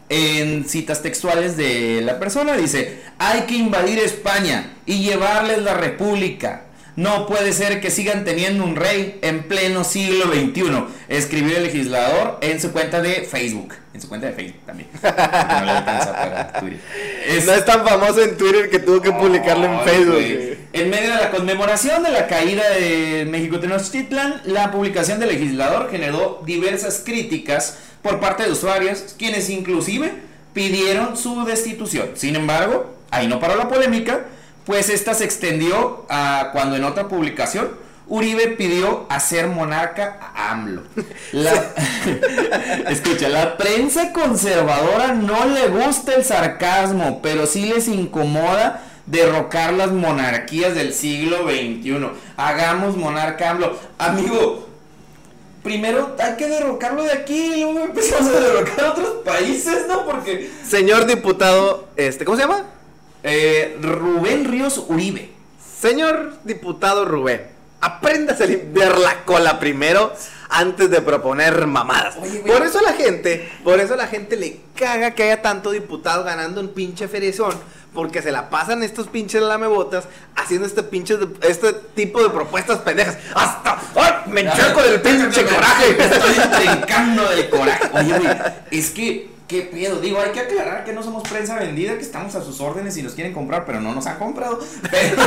En citas textuales de la persona dice, hay que invadir España y llevarles la república. No puede ser que sigan teniendo un rey en pleno siglo XXI, escribió el legislador en su cuenta de Facebook. En su cuenta de Facebook también. no para Twitter. Es- No es tan famoso en Twitter que tuvo que publicarlo en Facebook. güey. En medio de la conmemoración de la caída de México Tenochtitlan, la publicación del legislador generó diversas críticas por parte de usuarios, quienes inclusive pidieron su destitución. Sin embargo, ahí no paró la polémica, pues esta se extendió a cuando en otra publicación Uribe pidió hacer monarca a AMLO. Escucha, la prensa conservadora no le gusta el sarcasmo, pero sí les incomoda derrocar las monarquías del siglo XXI. Hagamos monarca AMLO. Amigo, primero hay que derrocarlo de aquí y luego empezamos a derrocar otros países, ¿no? Porque Señor diputado, este, ¿cómo se llama? Eh, Rubén Ríos Uribe. Señor diputado Rubén, apréndase a limpiar la cola primero antes de proponer mamadas. Oye, por eso la gente, por eso la gente le caga que haya tanto diputado ganando un pinche ferezón, porque se la pasan estos pinches lamebotas haciendo este pinche este tipo de propuestas pendejas. Hasta ¡ay! me encheco del pinche coraje. Me estoy trincando del coraje. Oye, güey, es que, ¿qué pedo? Digo, hay que aclarar que no somos prensa vendida, que estamos a sus órdenes y nos quieren comprar, pero no nos han comprado. Pero,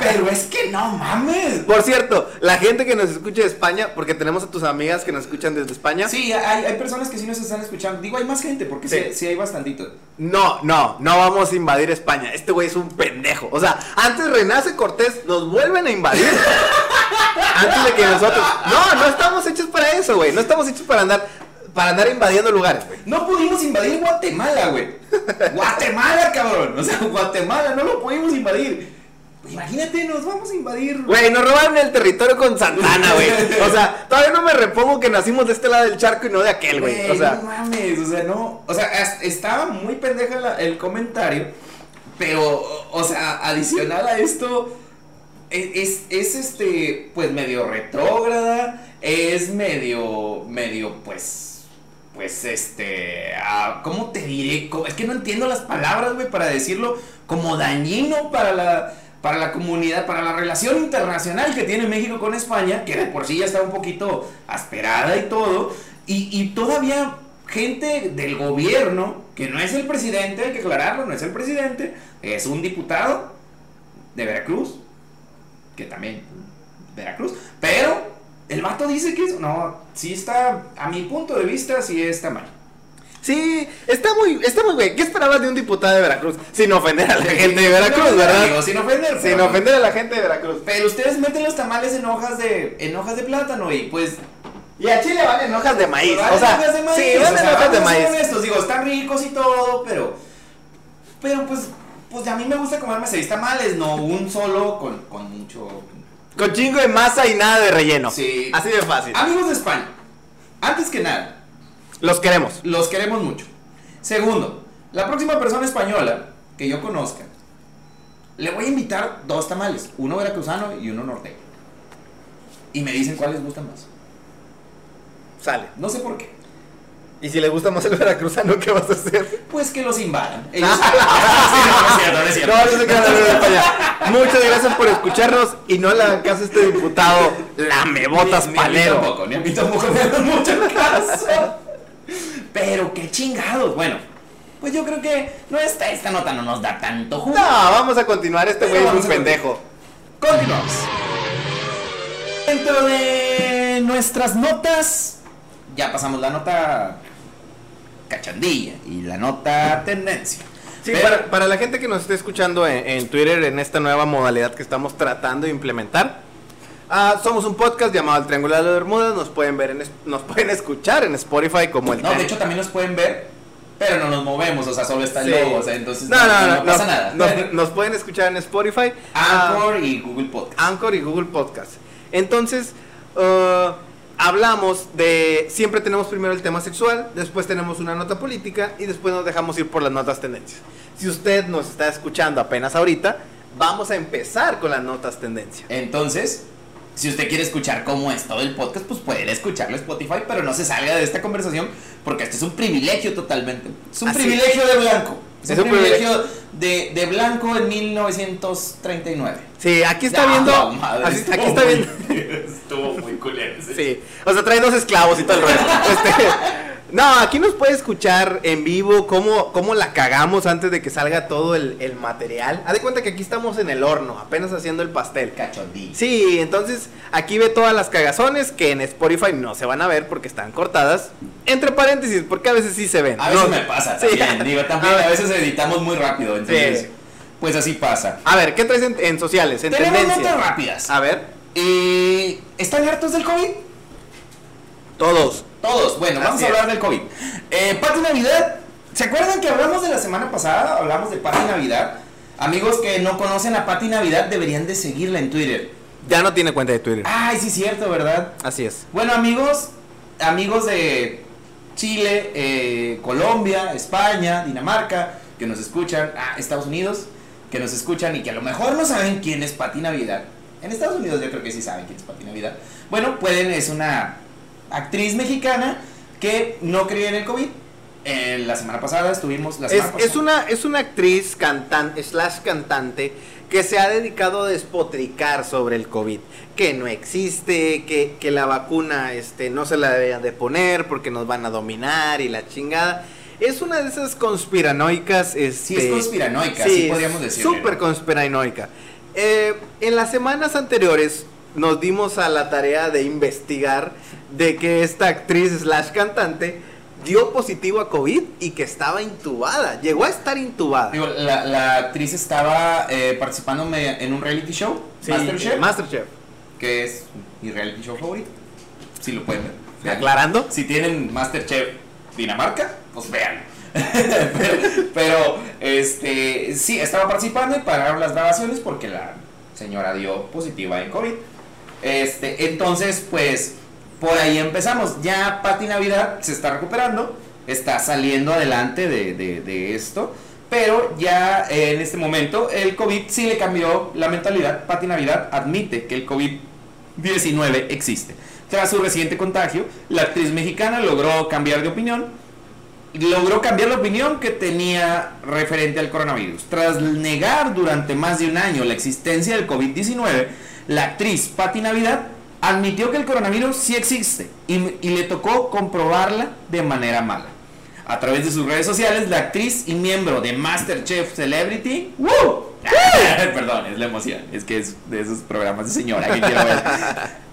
pero es que no mames. Por cierto, la gente que nos escucha de España, porque tenemos a tus amigas que nos escuchan desde España. Sí, hay, hay personas que sí nos están escuchando. Digo, hay más gente, porque sí, Sí. sí hay bastantito. No, no, no vamos a invadir España. Este güey es un pendejo. O sea, antes renace Cortés, nos vuelven a invadir. antes de que nosotros. No, no estamos hechos para eso, güey. No estamos hechos para andar, para andar invadiendo lugares, güey. No pudimos invadir Guatemala, güey. Guatemala, cabrón. O sea, Guatemala, no lo pudimos invadir. Imagínate, nos vamos a invadir. Güey, nos robaron el territorio con Santana, güey. O sea, todavía no me repongo que nacimos de este lado del charco y no de aquel, güey. O sea, no mames, o sea, no. O sea, estaba muy pendeja la- el comentario. Pero, o- o sea, adicional a esto, e- es, es este, pues medio retrógrada. Es medio, medio, pues. Pues este. ¿Cómo te diré? Es que no entiendo las palabras, güey, para decirlo como dañino para la. Para la comunidad, para la relación internacional que tiene México con España, que de por sí ya está un poquito asperada y todo, y, y todavía gente del gobierno, que no es el presidente, hay que aclararlo, no es el presidente, es un diputado de Veracruz, que también Veracruz, pero el vato dice que es- no, sí está, a mi punto de vista, sí está mal. sí, está muy, está muy, güey. ¿Qué esperabas de un diputado de Veracruz? Sin ofender a la gente de Veracruz, No, ¿verdad? digo, sin ofender. Sin pero- ofender a la gente de Veracruz. Pero ustedes meten los tamales en hojas de, en hojas de plátano y pues Y a Chile van en hojas de maíz. O sea, hojas de maíz, sí, o van sea, en hojas de maíz. honestos, digo, están ricos y todo, pero. Pero pues. Pues a mí me gusta comerme seis tamales, no un solo con, con mucho. Con chingo de masa y nada de relleno. Sí. Así de fácil. Amigos de España, antes que nada, Los queremos. los queremos mucho. Segundo, la próxima persona española que yo conozca, le voy a invitar dos tamales, uno veracruzano y uno norteño. Y me dicen cuál les gusta más. Sale. No sé por qué. Y si le gusta más el veracruzano, ¿qué vas a hacer? Pues que los invadan. Ellos- Sí, no, no no. Muchas gracias por escucharnos y no le hagan caso a este diputado lamebotas Ni- ni a mí palero. tampoco, ni a mí tampoco me mucho caso. Pero qué chingados. Bueno, pues yo creo que no esta, esta nota no nos da tanto jugo. No, vamos a continuar. Este güey es un pendejo. Continuamos. Dentro de nuestras notas, ya pasamos la nota cachandilla y la nota tendencia. Sí, Pero- para, para la gente que nos esté escuchando en, en Twitter en esta nueva modalidad que estamos tratando de implementar, ah, somos un podcast llamado El Triángulo de las Bermudas. Nos pueden ver, en, nos pueden escuchar en Spotify como el. No, de hecho también nos pueden ver, pero no nos movemos, o sea, solo está el Sí. logo, o sea, entonces no, no, no, no pasa nada. Nos, nos pueden escuchar en Spotify, ah, Anchor y Google Podcast. Anchor y Google Podcast. Entonces, uh, hablamos de. Siempre tenemos primero el tema sexual, después tenemos una nota política y después nos dejamos ir por las notas tendencias. Si usted nos está escuchando apenas ahorita, vamos a empezar con las notas tendencias. Entonces, si usted quiere escuchar cómo es todo el podcast, pues puede escucharlo en Spotify, pero no se salga de esta conversación porque este es un privilegio totalmente. Es un Así privilegio de blanco. Es, Es un privilegio de, de blanco en 1939. Sí, aquí está Ah, viendo. madre, así- estuvo aquí está muy- viendo. Estuvo muy culero. Sí, o sea, trae dos esclavos y todo el. Este, no, aquí nos puede escuchar en vivo cómo, cómo la cagamos antes de que salga todo el, el material. Haz de cuenta que aquí estamos en el horno, apenas haciendo el pastel. Cachondí. Sí, entonces aquí ve todas las cagazones que en Spotify no se van a ver porque están cortadas. Entre paréntesis, porque a veces sí se ven. A veces No- me pasa Sí. también. Digo, también a veces editamos muy rápido. Entonces, Sí. pues así pasa. A ver, ¿qué traes en, en sociales? En Tenemos tendencias. notas rápidas. A ver, Eh, ¿Están hartos del COVID? Todos. Todos. Bueno, vamos a es. hablar del COVID. Eh, Pati Navidad. ¿Se acuerdan que hablamos de la semana pasada? Hablamos de Pati Navidad. Amigos que no conocen a Pati Navidad deberían de seguirla en Twitter. Ya no tiene cuenta de Twitter. Ay, sí, cierto, ¿verdad? Así es. Bueno, amigos, amigos de Chile, eh, Colombia, España, Dinamarca, que nos escuchan, ah, Estados Unidos, que nos escuchan y que a lo mejor no saben quién es Pati Navidad. En Estados Unidos yo creo que sí saben quién es Pati Navidad. Bueno, pueden, es una actriz mexicana que no creía en el COVID. Eh, la semana pasada estuvimos la Es, semana es pasada. una, es una actriz cantante, slash cantante, que se ha dedicado a despotricar sobre el COVID. Que no existe, que, que la vacuna este, no se la deberían de poner porque nos van a dominar y la chingada. Es una de esas conspiranoicas. Este, Sí, es conspiranoica, sí podríamos decirle, Súper ¿no? conspiranoica. Eh, en las semanas anteriores nos dimos a la tarea de investigar de que esta actriz slash cantante dio positivo a COVID y que estaba intubada. Llegó a estar intubada. Digo, la, la actriz estaba eh, participando en un reality show, Sí, Masterchef, Masterchef. que es mi reality show favorito. Si lo pueden ver. Vean. Aclarando. Si tienen Masterchef Dinamarca, pues vean. pero, pero, este, sí, estaba participando y pararon las grabaciones porque la señora dio positiva en COVID. Este, entonces, pues, por ahí empezamos. Ya Pati Navidad se está recuperando, está saliendo adelante de, esto, pero ya en este momento el COVID sí le cambió la mentalidad. Pati Navidad admite que el COVID-19 existe. Tras su reciente contagio, la actriz mexicana logró cambiar de opinión logró cambiar la opinión que tenía referente al coronavirus. Tras negar durante más de un año la existencia del COVID-19, la actriz Patti Navidad admitió que el coronavirus sí existe y, y le tocó comprobarla de manera mala. A través de sus redes sociales, la actriz y miembro de Masterchef Celebrity, ¡Woo! perdón, es la emoción, es que es de esos programas de señora que quiero ver.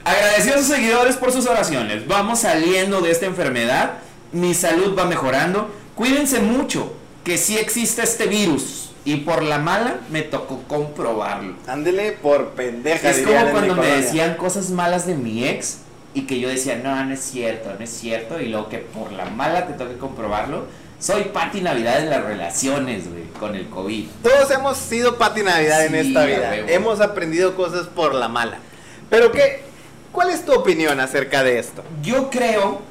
Agradeció a sus seguidores por sus oraciones. Vamos saliendo de esta enfermedad. Mi salud va mejorando. Cuídense mucho, que sí existe este virus. Y por la mala me tocó comprobarlo. Ándele por pendeja. Es como en cuando me decían cosas malas de mi ex y que yo decía, no, no es cierto, no es cierto. Y luego que por la mala te toque comprobarlo. Soy Pati Navidad en las relaciones, güey, con el COVID. Todos hemos sido Pati Navidad en Sí, esta a vida. Hemos aprendido cosas por la mala. Pero qué, ¿cuál es tu opinión acerca de esto? Yo creo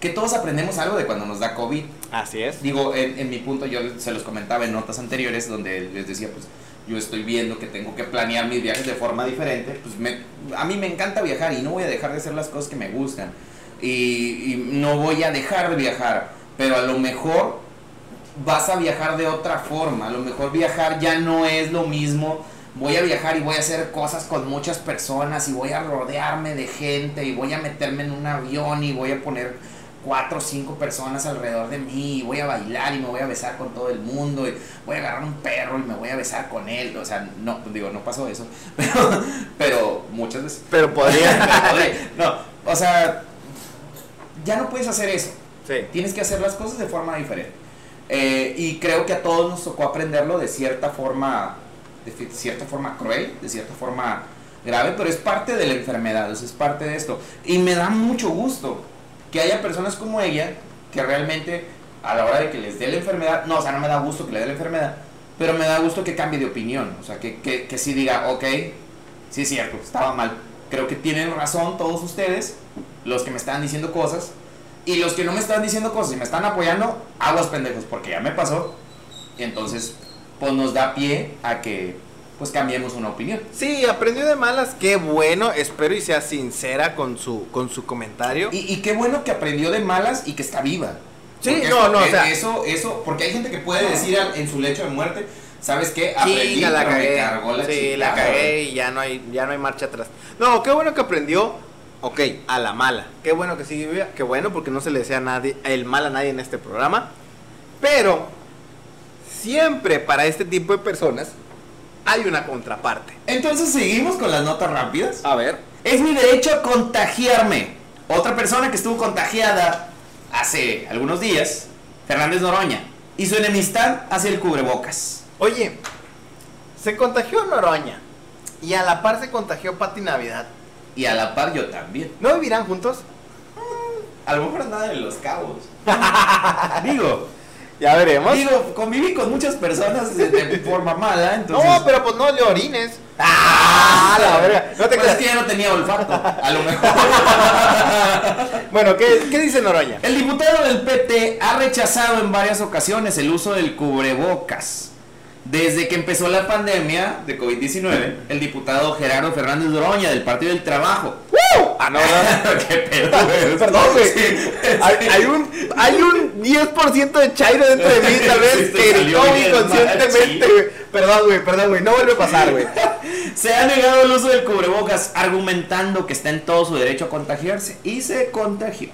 que todos aprendemos algo de cuando nos da COVID. Así es. Digo, en, en mi punto yo se los comentaba en notas anteriores donde les decía, pues yo estoy viendo que tengo que planear mis viajes de forma diferente. Pues me- a mí me encanta viajar y no voy a dejar de hacer las cosas que me gustan. Y, y no voy a dejar de viajar. Pero a lo mejor vas a viajar de otra forma. A lo mejor viajar ya no es lo mismo. Voy a viajar y voy a hacer cosas con muchas personas y voy a rodearme de gente y voy a meterme en un avión y voy a poner cuatro o cinco personas alrededor de mí y voy a bailar y me voy a besar con todo el mundo y voy a agarrar un perro y me voy a besar con él. O sea, no, digo, no pasó eso, pero, pero muchas veces. Pero podría. No, o sea, ya no puedes hacer eso. sí. Tienes que hacer las cosas de forma diferente. Eh, y creo que a todos nos tocó aprenderlo de cierta forma, de cierta forma cruel, de cierta forma grave, pero es parte de la enfermedad, es parte de esto. Y me da mucho gusto que haya personas como ella que realmente a la hora de que les dé la enfermedad, no, o sea, no me da gusto que le dé la enfermedad, pero me da gusto que cambie de opinión, o sea, que, que, que sí diga, ok, sí es cierto, estaba mal. Creo que tienen razón todos ustedes, los que me están diciendo cosas, y los que no me están diciendo cosas y me están apoyando, aguas pendejos, porque ya me pasó. Y entonces, pues nos da pie a que, pues cambiemos una opinión. Sí, aprendió de malas, qué bueno, espero y sea sincera con su, con su comentario. Y, y qué bueno que aprendió de malas y que está viva. Sí, Porque no, no, o sea- Eso, eso, porque hay gente que puede decir en su lecho de muerte, ¿sabes qué? Aprendí, Chinga, la pero me cagué. cargó la sí, la chingada". cagué y ya no hay, ya no hay marcha atrás. No, qué bueno que aprendió. Ok, a la mala. Qué bueno que sigue viva. Qué bueno porque no se le desea a nadie, el mal a nadie en este programa. Pero siempre para este tipo de personas hay una contraparte. Entonces seguimos con las notas rápidas. A ver. Es mi derecho a contagiarme. Otra persona que estuvo contagiada hace algunos días, Fernández Noroña, y su enemistad hacia el cubrebocas. Oye, se contagió Noroña y a la par se contagió Pati Navidad. Y a la par yo también. ¿No vivirán juntos? A lo mejor nada en los cabos. digo, Ya veremos. digo, conviví con muchas personas de, de forma mala, entonces. no, pero pues no le orines. ¡Ah! La verga. No te Pues es creas. que ya no tenía olfato, a lo mejor. Bueno, ¿qué, ¿qué dice Noroña? El diputado del PT ha rechazado en varias ocasiones el uso del cubrebocas. Desde que empezó la pandemia de COVID-19, el diputado Gerardo Fernández Noroña del Partido del Trabajo. Ah, no, no. ¿Qué pedo? Perdón, güey. Sí, Hay, hay un, hay un 10% de chairo dentro de mí, tal vez, Sí, que gritó inconscientemente, güey. Perdón, güey, perdón, güey. No vuelve a pasar, güey. Se ha negado el uso del cubrebocas argumentando que está en todo su derecho a contagiarse y se contagió.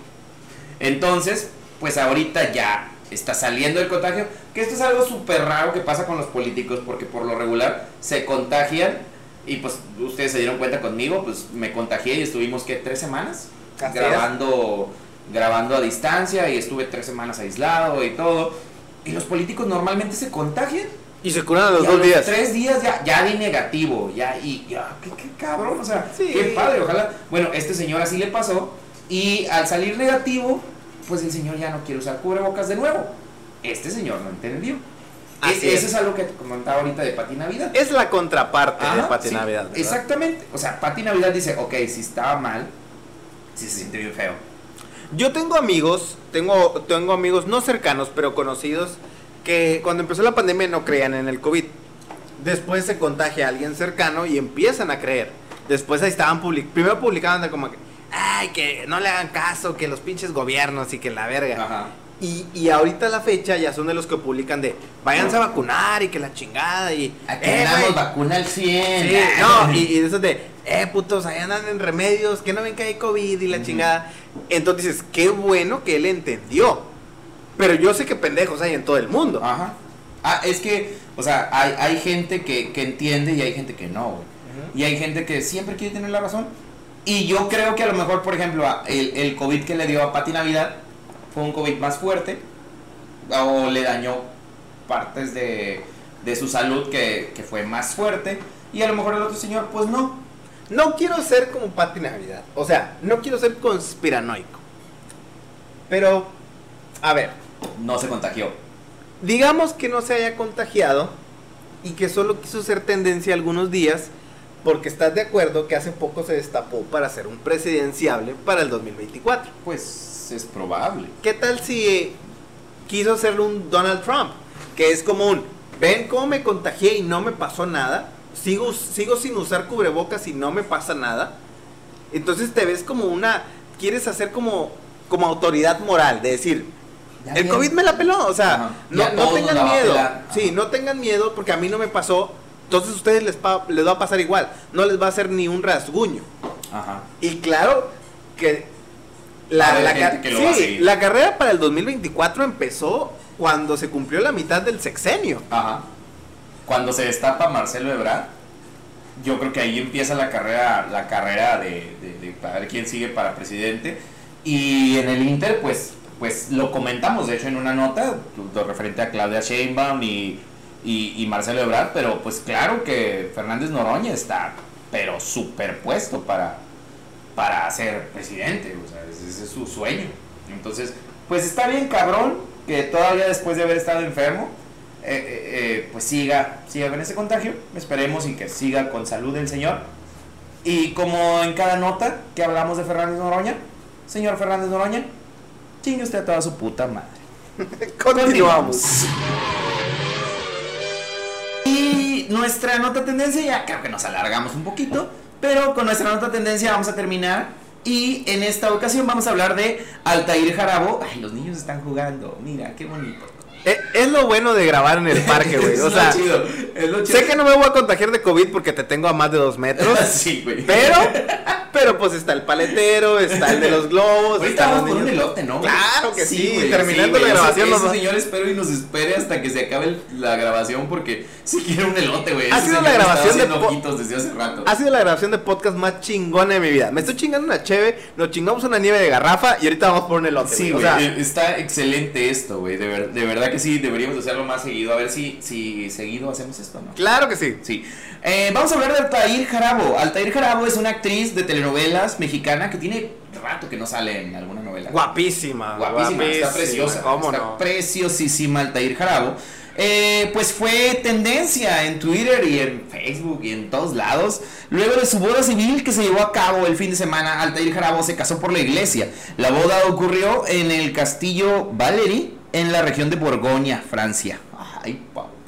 Entonces, pues ahorita ya está saliendo el contagio, que esto es algo súper raro que pasa con los políticos porque por lo regular se contagian y pues ustedes se dieron cuenta conmigo, pues me contagié y estuvimos que tres semanas Así es. grabando grabando a distancia y estuve tres semanas aislado y todo. Y los políticos normalmente se contagian Y se curan a los y a dos días. Tres días ya, ya di negativo, ya, y ya, qué, qué cabrón, o sea, Sí. qué padre, ojalá. Bueno, este señor así le pasó, y al salir negativo, pues el señor ya no quiere usar cubrebocas de nuevo. Este señor no entendió. Así E- es. Eso es algo que te comentaba ahorita de Pati Navidad. Es la contraparte de Ajá, Pati sí, Navidad. ¿verdad? Exactamente. O sea, Pati Navidad dice, ok, si estaba mal, si se siente bien feo. Yo tengo amigos, tengo, tengo amigos no cercanos, pero conocidos, que cuando empezó la pandemia no creían en el COVID. Después se contagia a alguien cercano y empiezan a creer. Después ahí estaban public primero publicaban de como que, ay, que no le hagan caso, que los pinches gobiernos y que la verga. Ajá. Y, y ahorita a la fecha ya son de los que publican de, váyanse a vacunar y que la chingada y... Aquí "Eh, güey, vacuna al 100. Sí, no, y, y de esos de, eh, putos, ahí andan en remedios, que no ven que hay COVID y la chingada. Entonces dices, qué bueno que él entendió. Pero yo sé que pendejos hay en todo el mundo. Ajá. Ah, es que, o sea, hay, hay gente que, que entiende y hay gente que no, güey. Y hay gente que siempre quiere tener la razón. Y yo creo que a lo mejor, por ejemplo, el, el COVID que le dio a Pati Navidad fue un COVID más fuerte o le dañó partes de, de su salud que, que fue más fuerte. Y a lo mejor el otro señor, pues no. No quiero ser como Pati Navidad. O sea, no quiero ser conspiranoico. Pero, a ver, No se contagió. digamos que no se haya contagiado y que solo quiso ser tendencia algunos días porque estás de acuerdo que hace poco se destapó para ser un presidenciable para el 2024. Pues es probable. ¿Qué tal si quiso hacerle un Donald Trump? Que es como un, ven cómo me contagié y no me pasó nada, sigo, sigo sin usar cubrebocas y no me pasa nada. Entonces te ves como una, quieres hacer como, como autoridad moral, de decir, Ya el bien. COVID me la peló, o sea, Ajá. no, no tengan miedo. Sí, no tengan miedo porque a mí no me pasó. Entonces a ustedes les, pa- les va a pasar igual. No les va a hacer ni un rasguño. Ajá. Y claro que la, la que sí, carrera para el 2024 empezó cuando se cumplió la mitad del sexenio. Ajá. Cuando se destapa Marcelo Ebrard, yo creo que ahí empieza la carrera, la carrera de, de, de para ver quién sigue para presidente. Y en el Inter, pues, pues lo comentamos, de hecho, en una nota, lo referente a Claudia Sheinbaum y, y, y Marcelo Ebrard, pero pues claro que Fernández Noroña está, pero superpuesto para, para ser presidente, o sea, ese, es su sueño. Entonces, pues está bien cabrón que todavía después de haber estado enfermo, eh, eh, eh, pues siga, siga con ese contagio, esperemos y que siga con salud el señor. Y como en cada nota que hablamos de Fernández Noroña, señor Fernández Noroña, chingue usted a toda su puta madre. Continuamos. Y nuestra nota tendencia, ya creo que nos alargamos un poquito, pero con nuestra nota tendencia vamos a terminar. Y en esta ocasión vamos a hablar de Altair Jarabo. Ay, los niños están jugando, mira, qué bonito. Eh, Es, lo bueno de grabar en el parque, güey. Es O lo sea, chido, es lo chido. sé que no me voy a contagiar de COVID porque te tengo a más de dos metros. sí, güey. Pero, pero pues está el paletero, está el de los globos. Ahorita están vamos los por un niños. elote, ¿no? Claro que sí, güey, terminando la grabación Ese, ese señor espero y nos espere hasta que se acabe el- la grabación porque si quiere un elote, güey. Ha sido la grabación de ojitos desde hace rato. Ha sido la grabación de podcast más chingona de mi vida. Me estoy chingando una cheve, nos chingamos una nieve de garrafa y ahorita vamos por un elote. Sí, güey. güey, O sea, eh, está excelente esto, güey. De, ver- de verdad que sí, deberíamos hacerlo más seguido. A ver si, si seguido hacemos esto, ¿no? claro que sí. Sí. Eh, vamos a hablar de Altair Jarabo. Altair Jarabo es una actriz de telenovelas mexicana que tiene rato que no sale en alguna novela. Guapísima. Guapísima, está preciosa. ¿Cómo está no? preciosísima Altair Jarabo. Eh, pues fue tendencia en Twitter y en Facebook y en todos lados. Luego de su boda civil que se llevó a cabo el fin de semana, Altair Jarabo se casó por la iglesia. La boda ocurrió en el castillo Valery, en la región de Borgoña, Francia. Ay,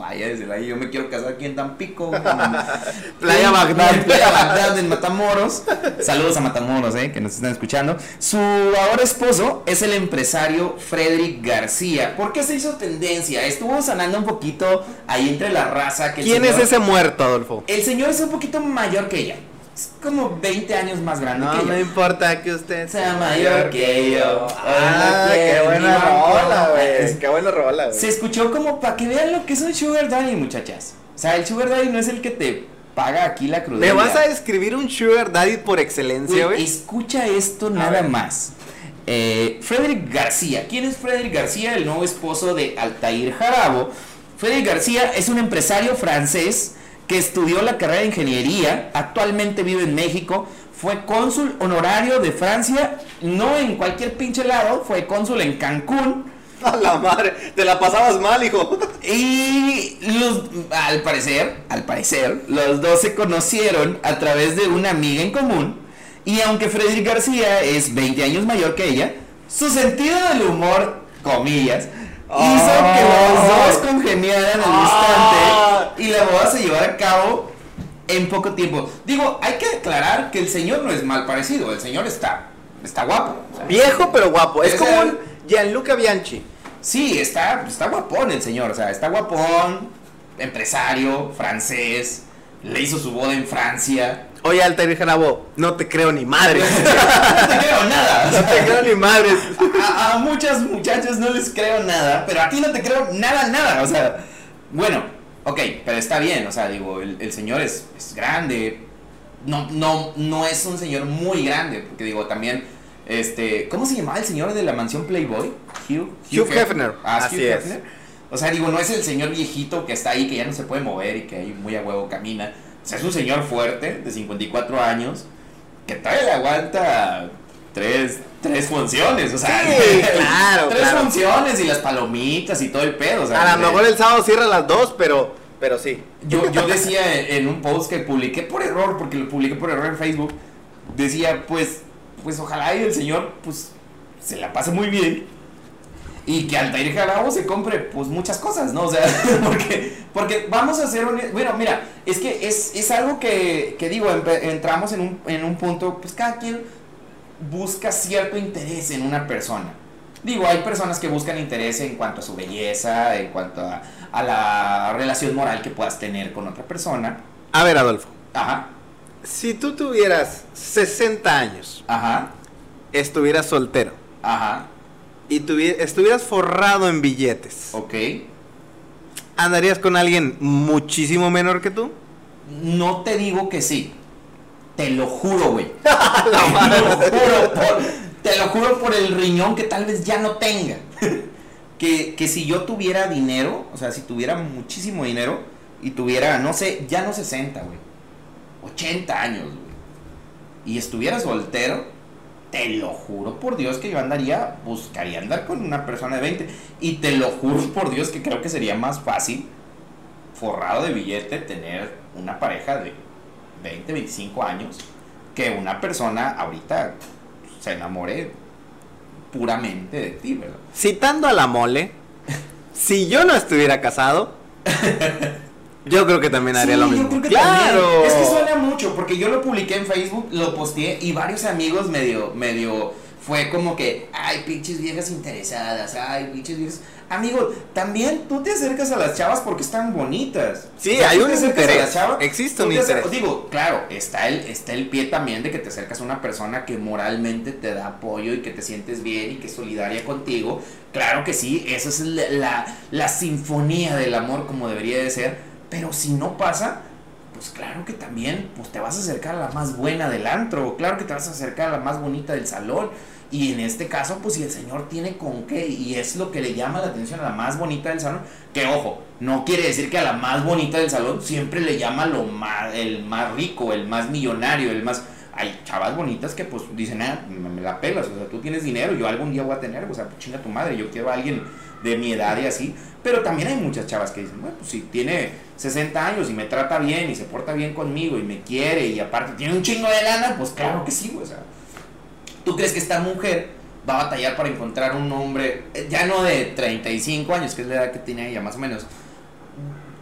papaya, desde ahí yo me quiero casar aquí en Tampico. Playa En- Bagdad. en Playa Bagdad, en Matamoros. Saludos a Matamoros, eh, que nos están escuchando. Su ahora esposo es el empresario Frederick García. ¿Por qué se hizo tendencia? Estuvo sanando un poquito ahí entre la raza. Que ¿Quién es ese muerto, Adolfo? El señor es un poquito mayor que ella. Es como 20 años más grande No que ella. me importa que usted Sea mayor que yo. Ah, Hola, qué buena rola, con- güey. Qué buena rola, güey. Se escuchó como para que vean lo que es un sugar daddy, muchachas. O sea, el sugar daddy no es el que te paga aquí la crudeza. ¿Me vas a describir un sugar daddy por excelencia, Güey, escucha esto nada más. Eh, Frederick García. ¿Quién es Frederick García? El nuevo esposo de Altair Jarabo. Frederick García es un empresario francés que estudió la carrera de ingeniería. Actualmente vive en México. Fue cónsul honorario de Francia. No en cualquier pinche lado. Fue cónsul en Cancún. A la madre, te la pasabas mal, hijo. Y los, al parecer, al parecer, los dos se conocieron a través de una amiga en común. Y aunque Frederick García es 20 años mayor que ella, su sentido del humor, comillas, hizo que los dos congeniaran al instante y la boda se llevara a cabo en poco tiempo. Digo, hay que aclarar que el señor no es mal parecido, el señor está, está guapo. Viejo pero guapo. Es como un Gianluca Bianchi. Sí, está, está guapón el señor, o sea, está guapón, empresario, francés, le hizo su boda en Francia. Oye, Altair Jarabo, no te creo ni madre. No te creo nada. no te creo ni madres. a, a muchas muchachas no les creo nada, pero a ti no te creo nada, nada. O sea, bueno, ok, pero está bien, o sea, digo, el, el señor es, es grande. No, no, no es un señor muy grande, porque digo, también, este, ¿cómo se llamaba el señor de la mansión Playboy? Hugh, Hugh Hefner, Ah, así Hugh es. Hefner. O sea, digo, no es el señor viejito que está ahí, que ya no se puede mover y que ahí muy a huevo camina. O sea, es un señor fuerte, de 54 años, que todavía le aguanta tres, tres funciones, o sea, Sí, claro, tres claro. funciones y las palomitas y todo el pedo, o sea, A lo mejor el sábado cierra las dos, pero pero sí. Yo, yo decía en un post que publiqué por error, porque lo publiqué por error en Facebook, decía, pues, pues ojalá y el señor, pues, se la pase muy bien. Y que Altair Jarabo se compre, pues, muchas cosas, ¿no? O sea, porque, porque vamos a hacer un... Bueno, mira, es que es, es algo que, que digo, entramos en un, en un punto, pues, cada quien busca cierto interés en una persona. Digo, hay personas que buscan interés en cuanto a su belleza, en cuanto a, a la relación moral que puedas tener con otra persona. A ver, Adolfo, Ajá, si tú tuvieras 60 años, ajá, estuvieras soltero ajá, y tuvi- estuvieras forrado en billetes, ok. ¿andarías con alguien muchísimo menor que tú? No te digo que sí. Te lo juro, güey. te, lo juro por, te lo juro por el riñón que tal vez ya no tenga. que, que si yo tuviera dinero, o sea, si tuviera muchísimo dinero y tuviera, no sé, ya no 60, güey. 80 años, güey. Y estuviera soltero, te lo juro por Dios que yo andaría, buscaría andar con una persona de 20. Y te lo juro por Dios que creo que sería más fácil, forrado de billete, tener una pareja de 20, 25 años que una persona ahorita se enamore puramente de ti, ¿verdad? Citando a la mole, si yo no estuviera casado, yo creo que también haría Sí, lo yo mismo. creo que claro. también. Es que suena mucho, porque yo lo publiqué en Facebook, lo posteé y varios amigos medio, medio, fue como que, ay, pinches viejas interesadas, ay, pinches viejas. Amigo, también tú te acercas a las chavas porque están bonitas. Sí, O sea, hay un a interés. chava, Existe tú un interés. Digo, claro, está el, está el pie también de que te acercas a una persona que moralmente te da apoyo y que te sientes bien y que es solidaria contigo. Claro que sí, esa es la, la, la sinfonía del amor como debería de ser. Pero si no pasa, pues claro que también pues te vas a acercar a la más buena del antro, claro que te vas a acercar a la más bonita del salón. Y en este caso, pues si el señor tiene con qué y es lo que le llama la atención a la más bonita del salón, que ojo, no quiere decir que a la más bonita del salón siempre le llama lo más, el más rico, el más millonario, el más... Hay chavas bonitas que pues dicen, ah, me, la pelas, o sea, tú tienes dinero, yo algún día voy a tener, o sea, pues, chinga tu madre, yo quiero a alguien de mi edad y así. Pero también hay muchas chavas que dicen, bueno, pues si tiene 60 años y me trata bien y se porta bien conmigo y me quiere y aparte tiene un chingo de lana, pues claro que sí, o sea. ¿Tú crees que esta mujer va a batallar para encontrar un hombre, eh, ya no de 35 años, que es la edad que tiene ella más o menos?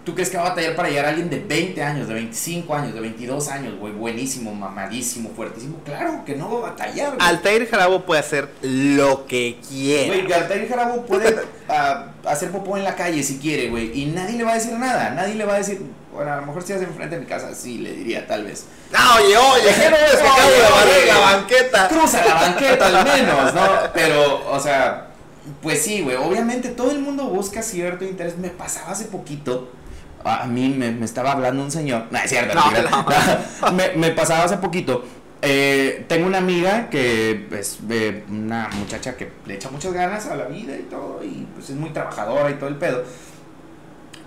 ¿Tú crees que va a batallar para llegar a alguien de 20 años, de 25 años, de 22 años, güey, buenísimo, mamadísimo, fuertísimo? Claro que no va a batallar, güey. Altair Jarabo puede hacer lo que quiera. Güey, Altair Jarabo puede ah, hacer popó en la calle si quiere, güey. Y nadie le va a decir nada. Nadie le va a decir. Bueno, a lo mejor si estás enfrente de mi casa, sí, le diría, tal vez. Ah, oye, oye, ¿qué no ves que la banqueta? Cruza la banqueta al menos, ¿no? Pero, o sea, pues sí, güey. Obviamente todo el mundo busca cierto interés. Me pasaba hace poquito. A mí me, me estaba hablando un señor. No, es cierto, No, no, me, me pasaba hace poquito. Eh, tengo una amiga que es eh, una muchacha que le echa muchas ganas a la vida y todo, y pues es muy trabajadora y todo el pedo.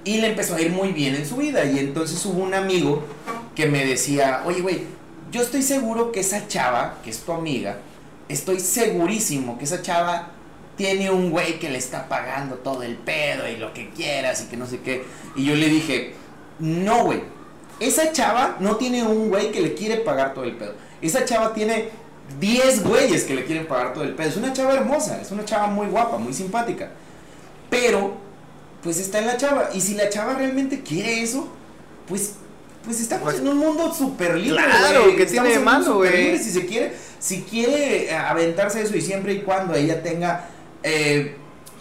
Y le empezó a ir muy bien en su vida. Y entonces hubo un amigo que me decía, oye, güey, yo estoy seguro que esa chava, que es tu amiga, estoy segurísimo que esa chava tiene un güey que le está pagando todo el pedo y lo que quieras y que no sé qué. Y yo le dije, no, güey, esa chava no tiene un güey que le quiere pagar todo el pedo. Esa chava tiene 10 güeyes que le quieren pagar todo el pedo. Es una chava hermosa, es una chava muy guapa, muy simpática. Pero, pues está en la chava. Y si la chava realmente quiere eso, pues, pues estamos Pues, en un mundo súper libre. claro, güey. ¿qué Estamos tiene de malo, güey? Si se quiere, si quiere eh, aventarse eso y siempre y cuando ella tenga eh,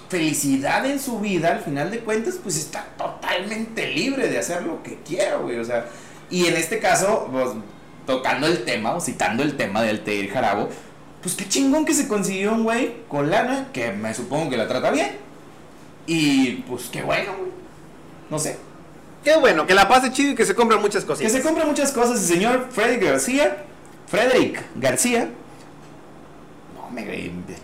felicidad en su vida, al final de cuentas, pues está totalmente libre de hacer lo que quiera, güey. O sea, y en este caso, pues, tocando el tema o citando el tema del Altair Jarabo, pues qué chingón que se consiguió un güey con lana que me supongo que la trata bien. Y pues qué bueno, güey. No sé. Qué bueno, que la pase chido y que se compren muchas Que cositas. se compra muchas cosas. El señor Frederick García, Frederick García. Me,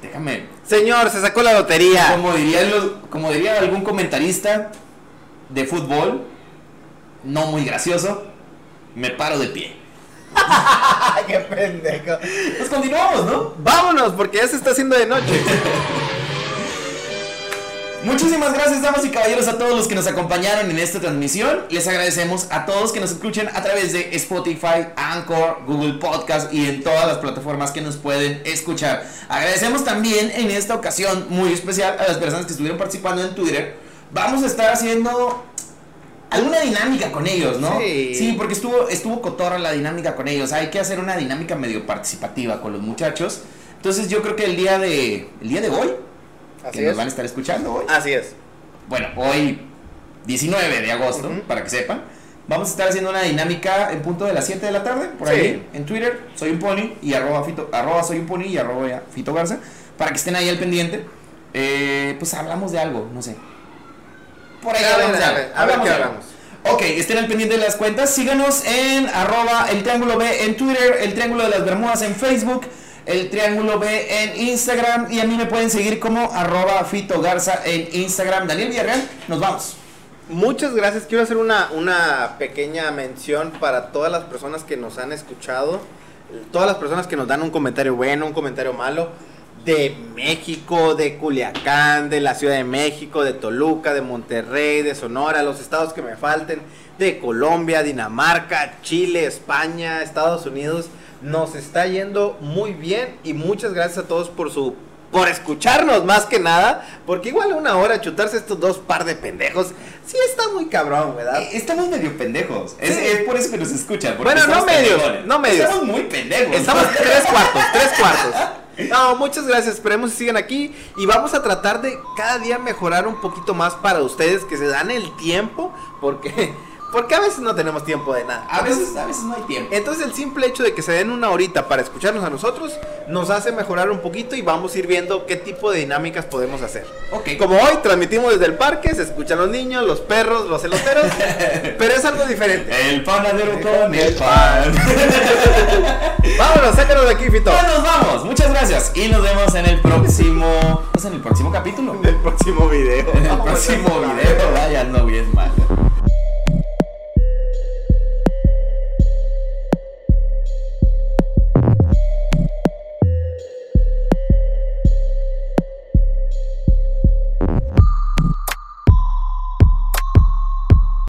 déjame. Señor, se sacó la lotería. Como diría, los- como diría algún comentarista de fútbol, no muy gracioso, me paro de pie. Qué pendejo. Pues continuamos, ¿no? Vámonos, porque ya se está haciendo de noche. Muchísimas gracias, damas y caballeros, a todos los que nos acompañaron en esta transmisión. Les agradecemos a todos que nos escuchen a través de Spotify, Anchor, Google Podcast y en todas las plataformas que nos pueden escuchar. Agradecemos también en esta ocasión muy especial a las personas que estuvieron participando en Twitter. Vamos a estar haciendo alguna dinámica con ellos, ¿no? Sí. porque estuvo, estuvo cotorra la dinámica con ellos. Hay que hacer una dinámica medio participativa con los muchachos. Entonces yo creo que el día de, el día de hoy, Así que nos es. van a estar escuchando hoy. Así es. Bueno, hoy 19 de agosto, para que sepan. Vamos a estar haciendo una dinámica en punto de las 7 de la tarde, por Sí. ahí, en Twitter, soy un pony y arroba, fito, arroba soy un pony y arroba Fito Garza, para que estén ahí al pendiente. Eh, pues hablamos de algo, no sé. Por ahí A ver, a a ver qué hablamos. Ok, estén al pendiente de las cuentas. Síganos en arroba el triángulo B en Twitter, el triángulo de las Bermudas en Facebook, el triángulo B en Instagram y a mí me pueden seguir como arroba Fito Garza en Instagram. Daniel Villarreal, nos vamos. Muchas gracias. Quiero hacer una, una pequeña mención para todas las personas que nos han escuchado, todas las personas que nos dan un comentario bueno, un comentario malo, de México, de Culiacán, de la Ciudad de México, de Toluca, de Monterrey, de Sonora, los estados que me falten, de Colombia, Dinamarca, Chile, España, Estados Unidos. Nos está yendo muy bien y muchas gracias a todos por su por escucharnos más que nada, porque igual una hora chutarse estos dos par de pendejos, sí está muy cabrón, ¿verdad? Eh, Estamos medio pendejos. Es, Sí. es por eso que nos escuchan. Bueno, no pendejones. no medios. Estamos muy pendejos. Estamos tres cuartos, tres cuartos. No, muchas gracias, esperemos que sigan aquí y vamos a tratar de cada día mejorar un poquito más para ustedes que se dan el tiempo, porque, porque a veces no tenemos tiempo de nada. A veces, a veces no hay tiempo. Entonces el simple hecho de que se den una horita para escucharnos a nosotros nos hace mejorar un poquito y vamos a ir viendo qué tipo de dinámicas podemos hacer. Ok. Como hoy transmitimos desde el parque, se escuchan los niños, los perros, los eloteros, pero es algo diferente. El panadero con el pan. Vámonos, sácanos de aquí, Fito. Pues nos vamos. Muchas gracias. Y nos vemos en el próximo. Pues en el próximo capítulo. En el próximo video. En el próximo video. Vaya, no bien mal.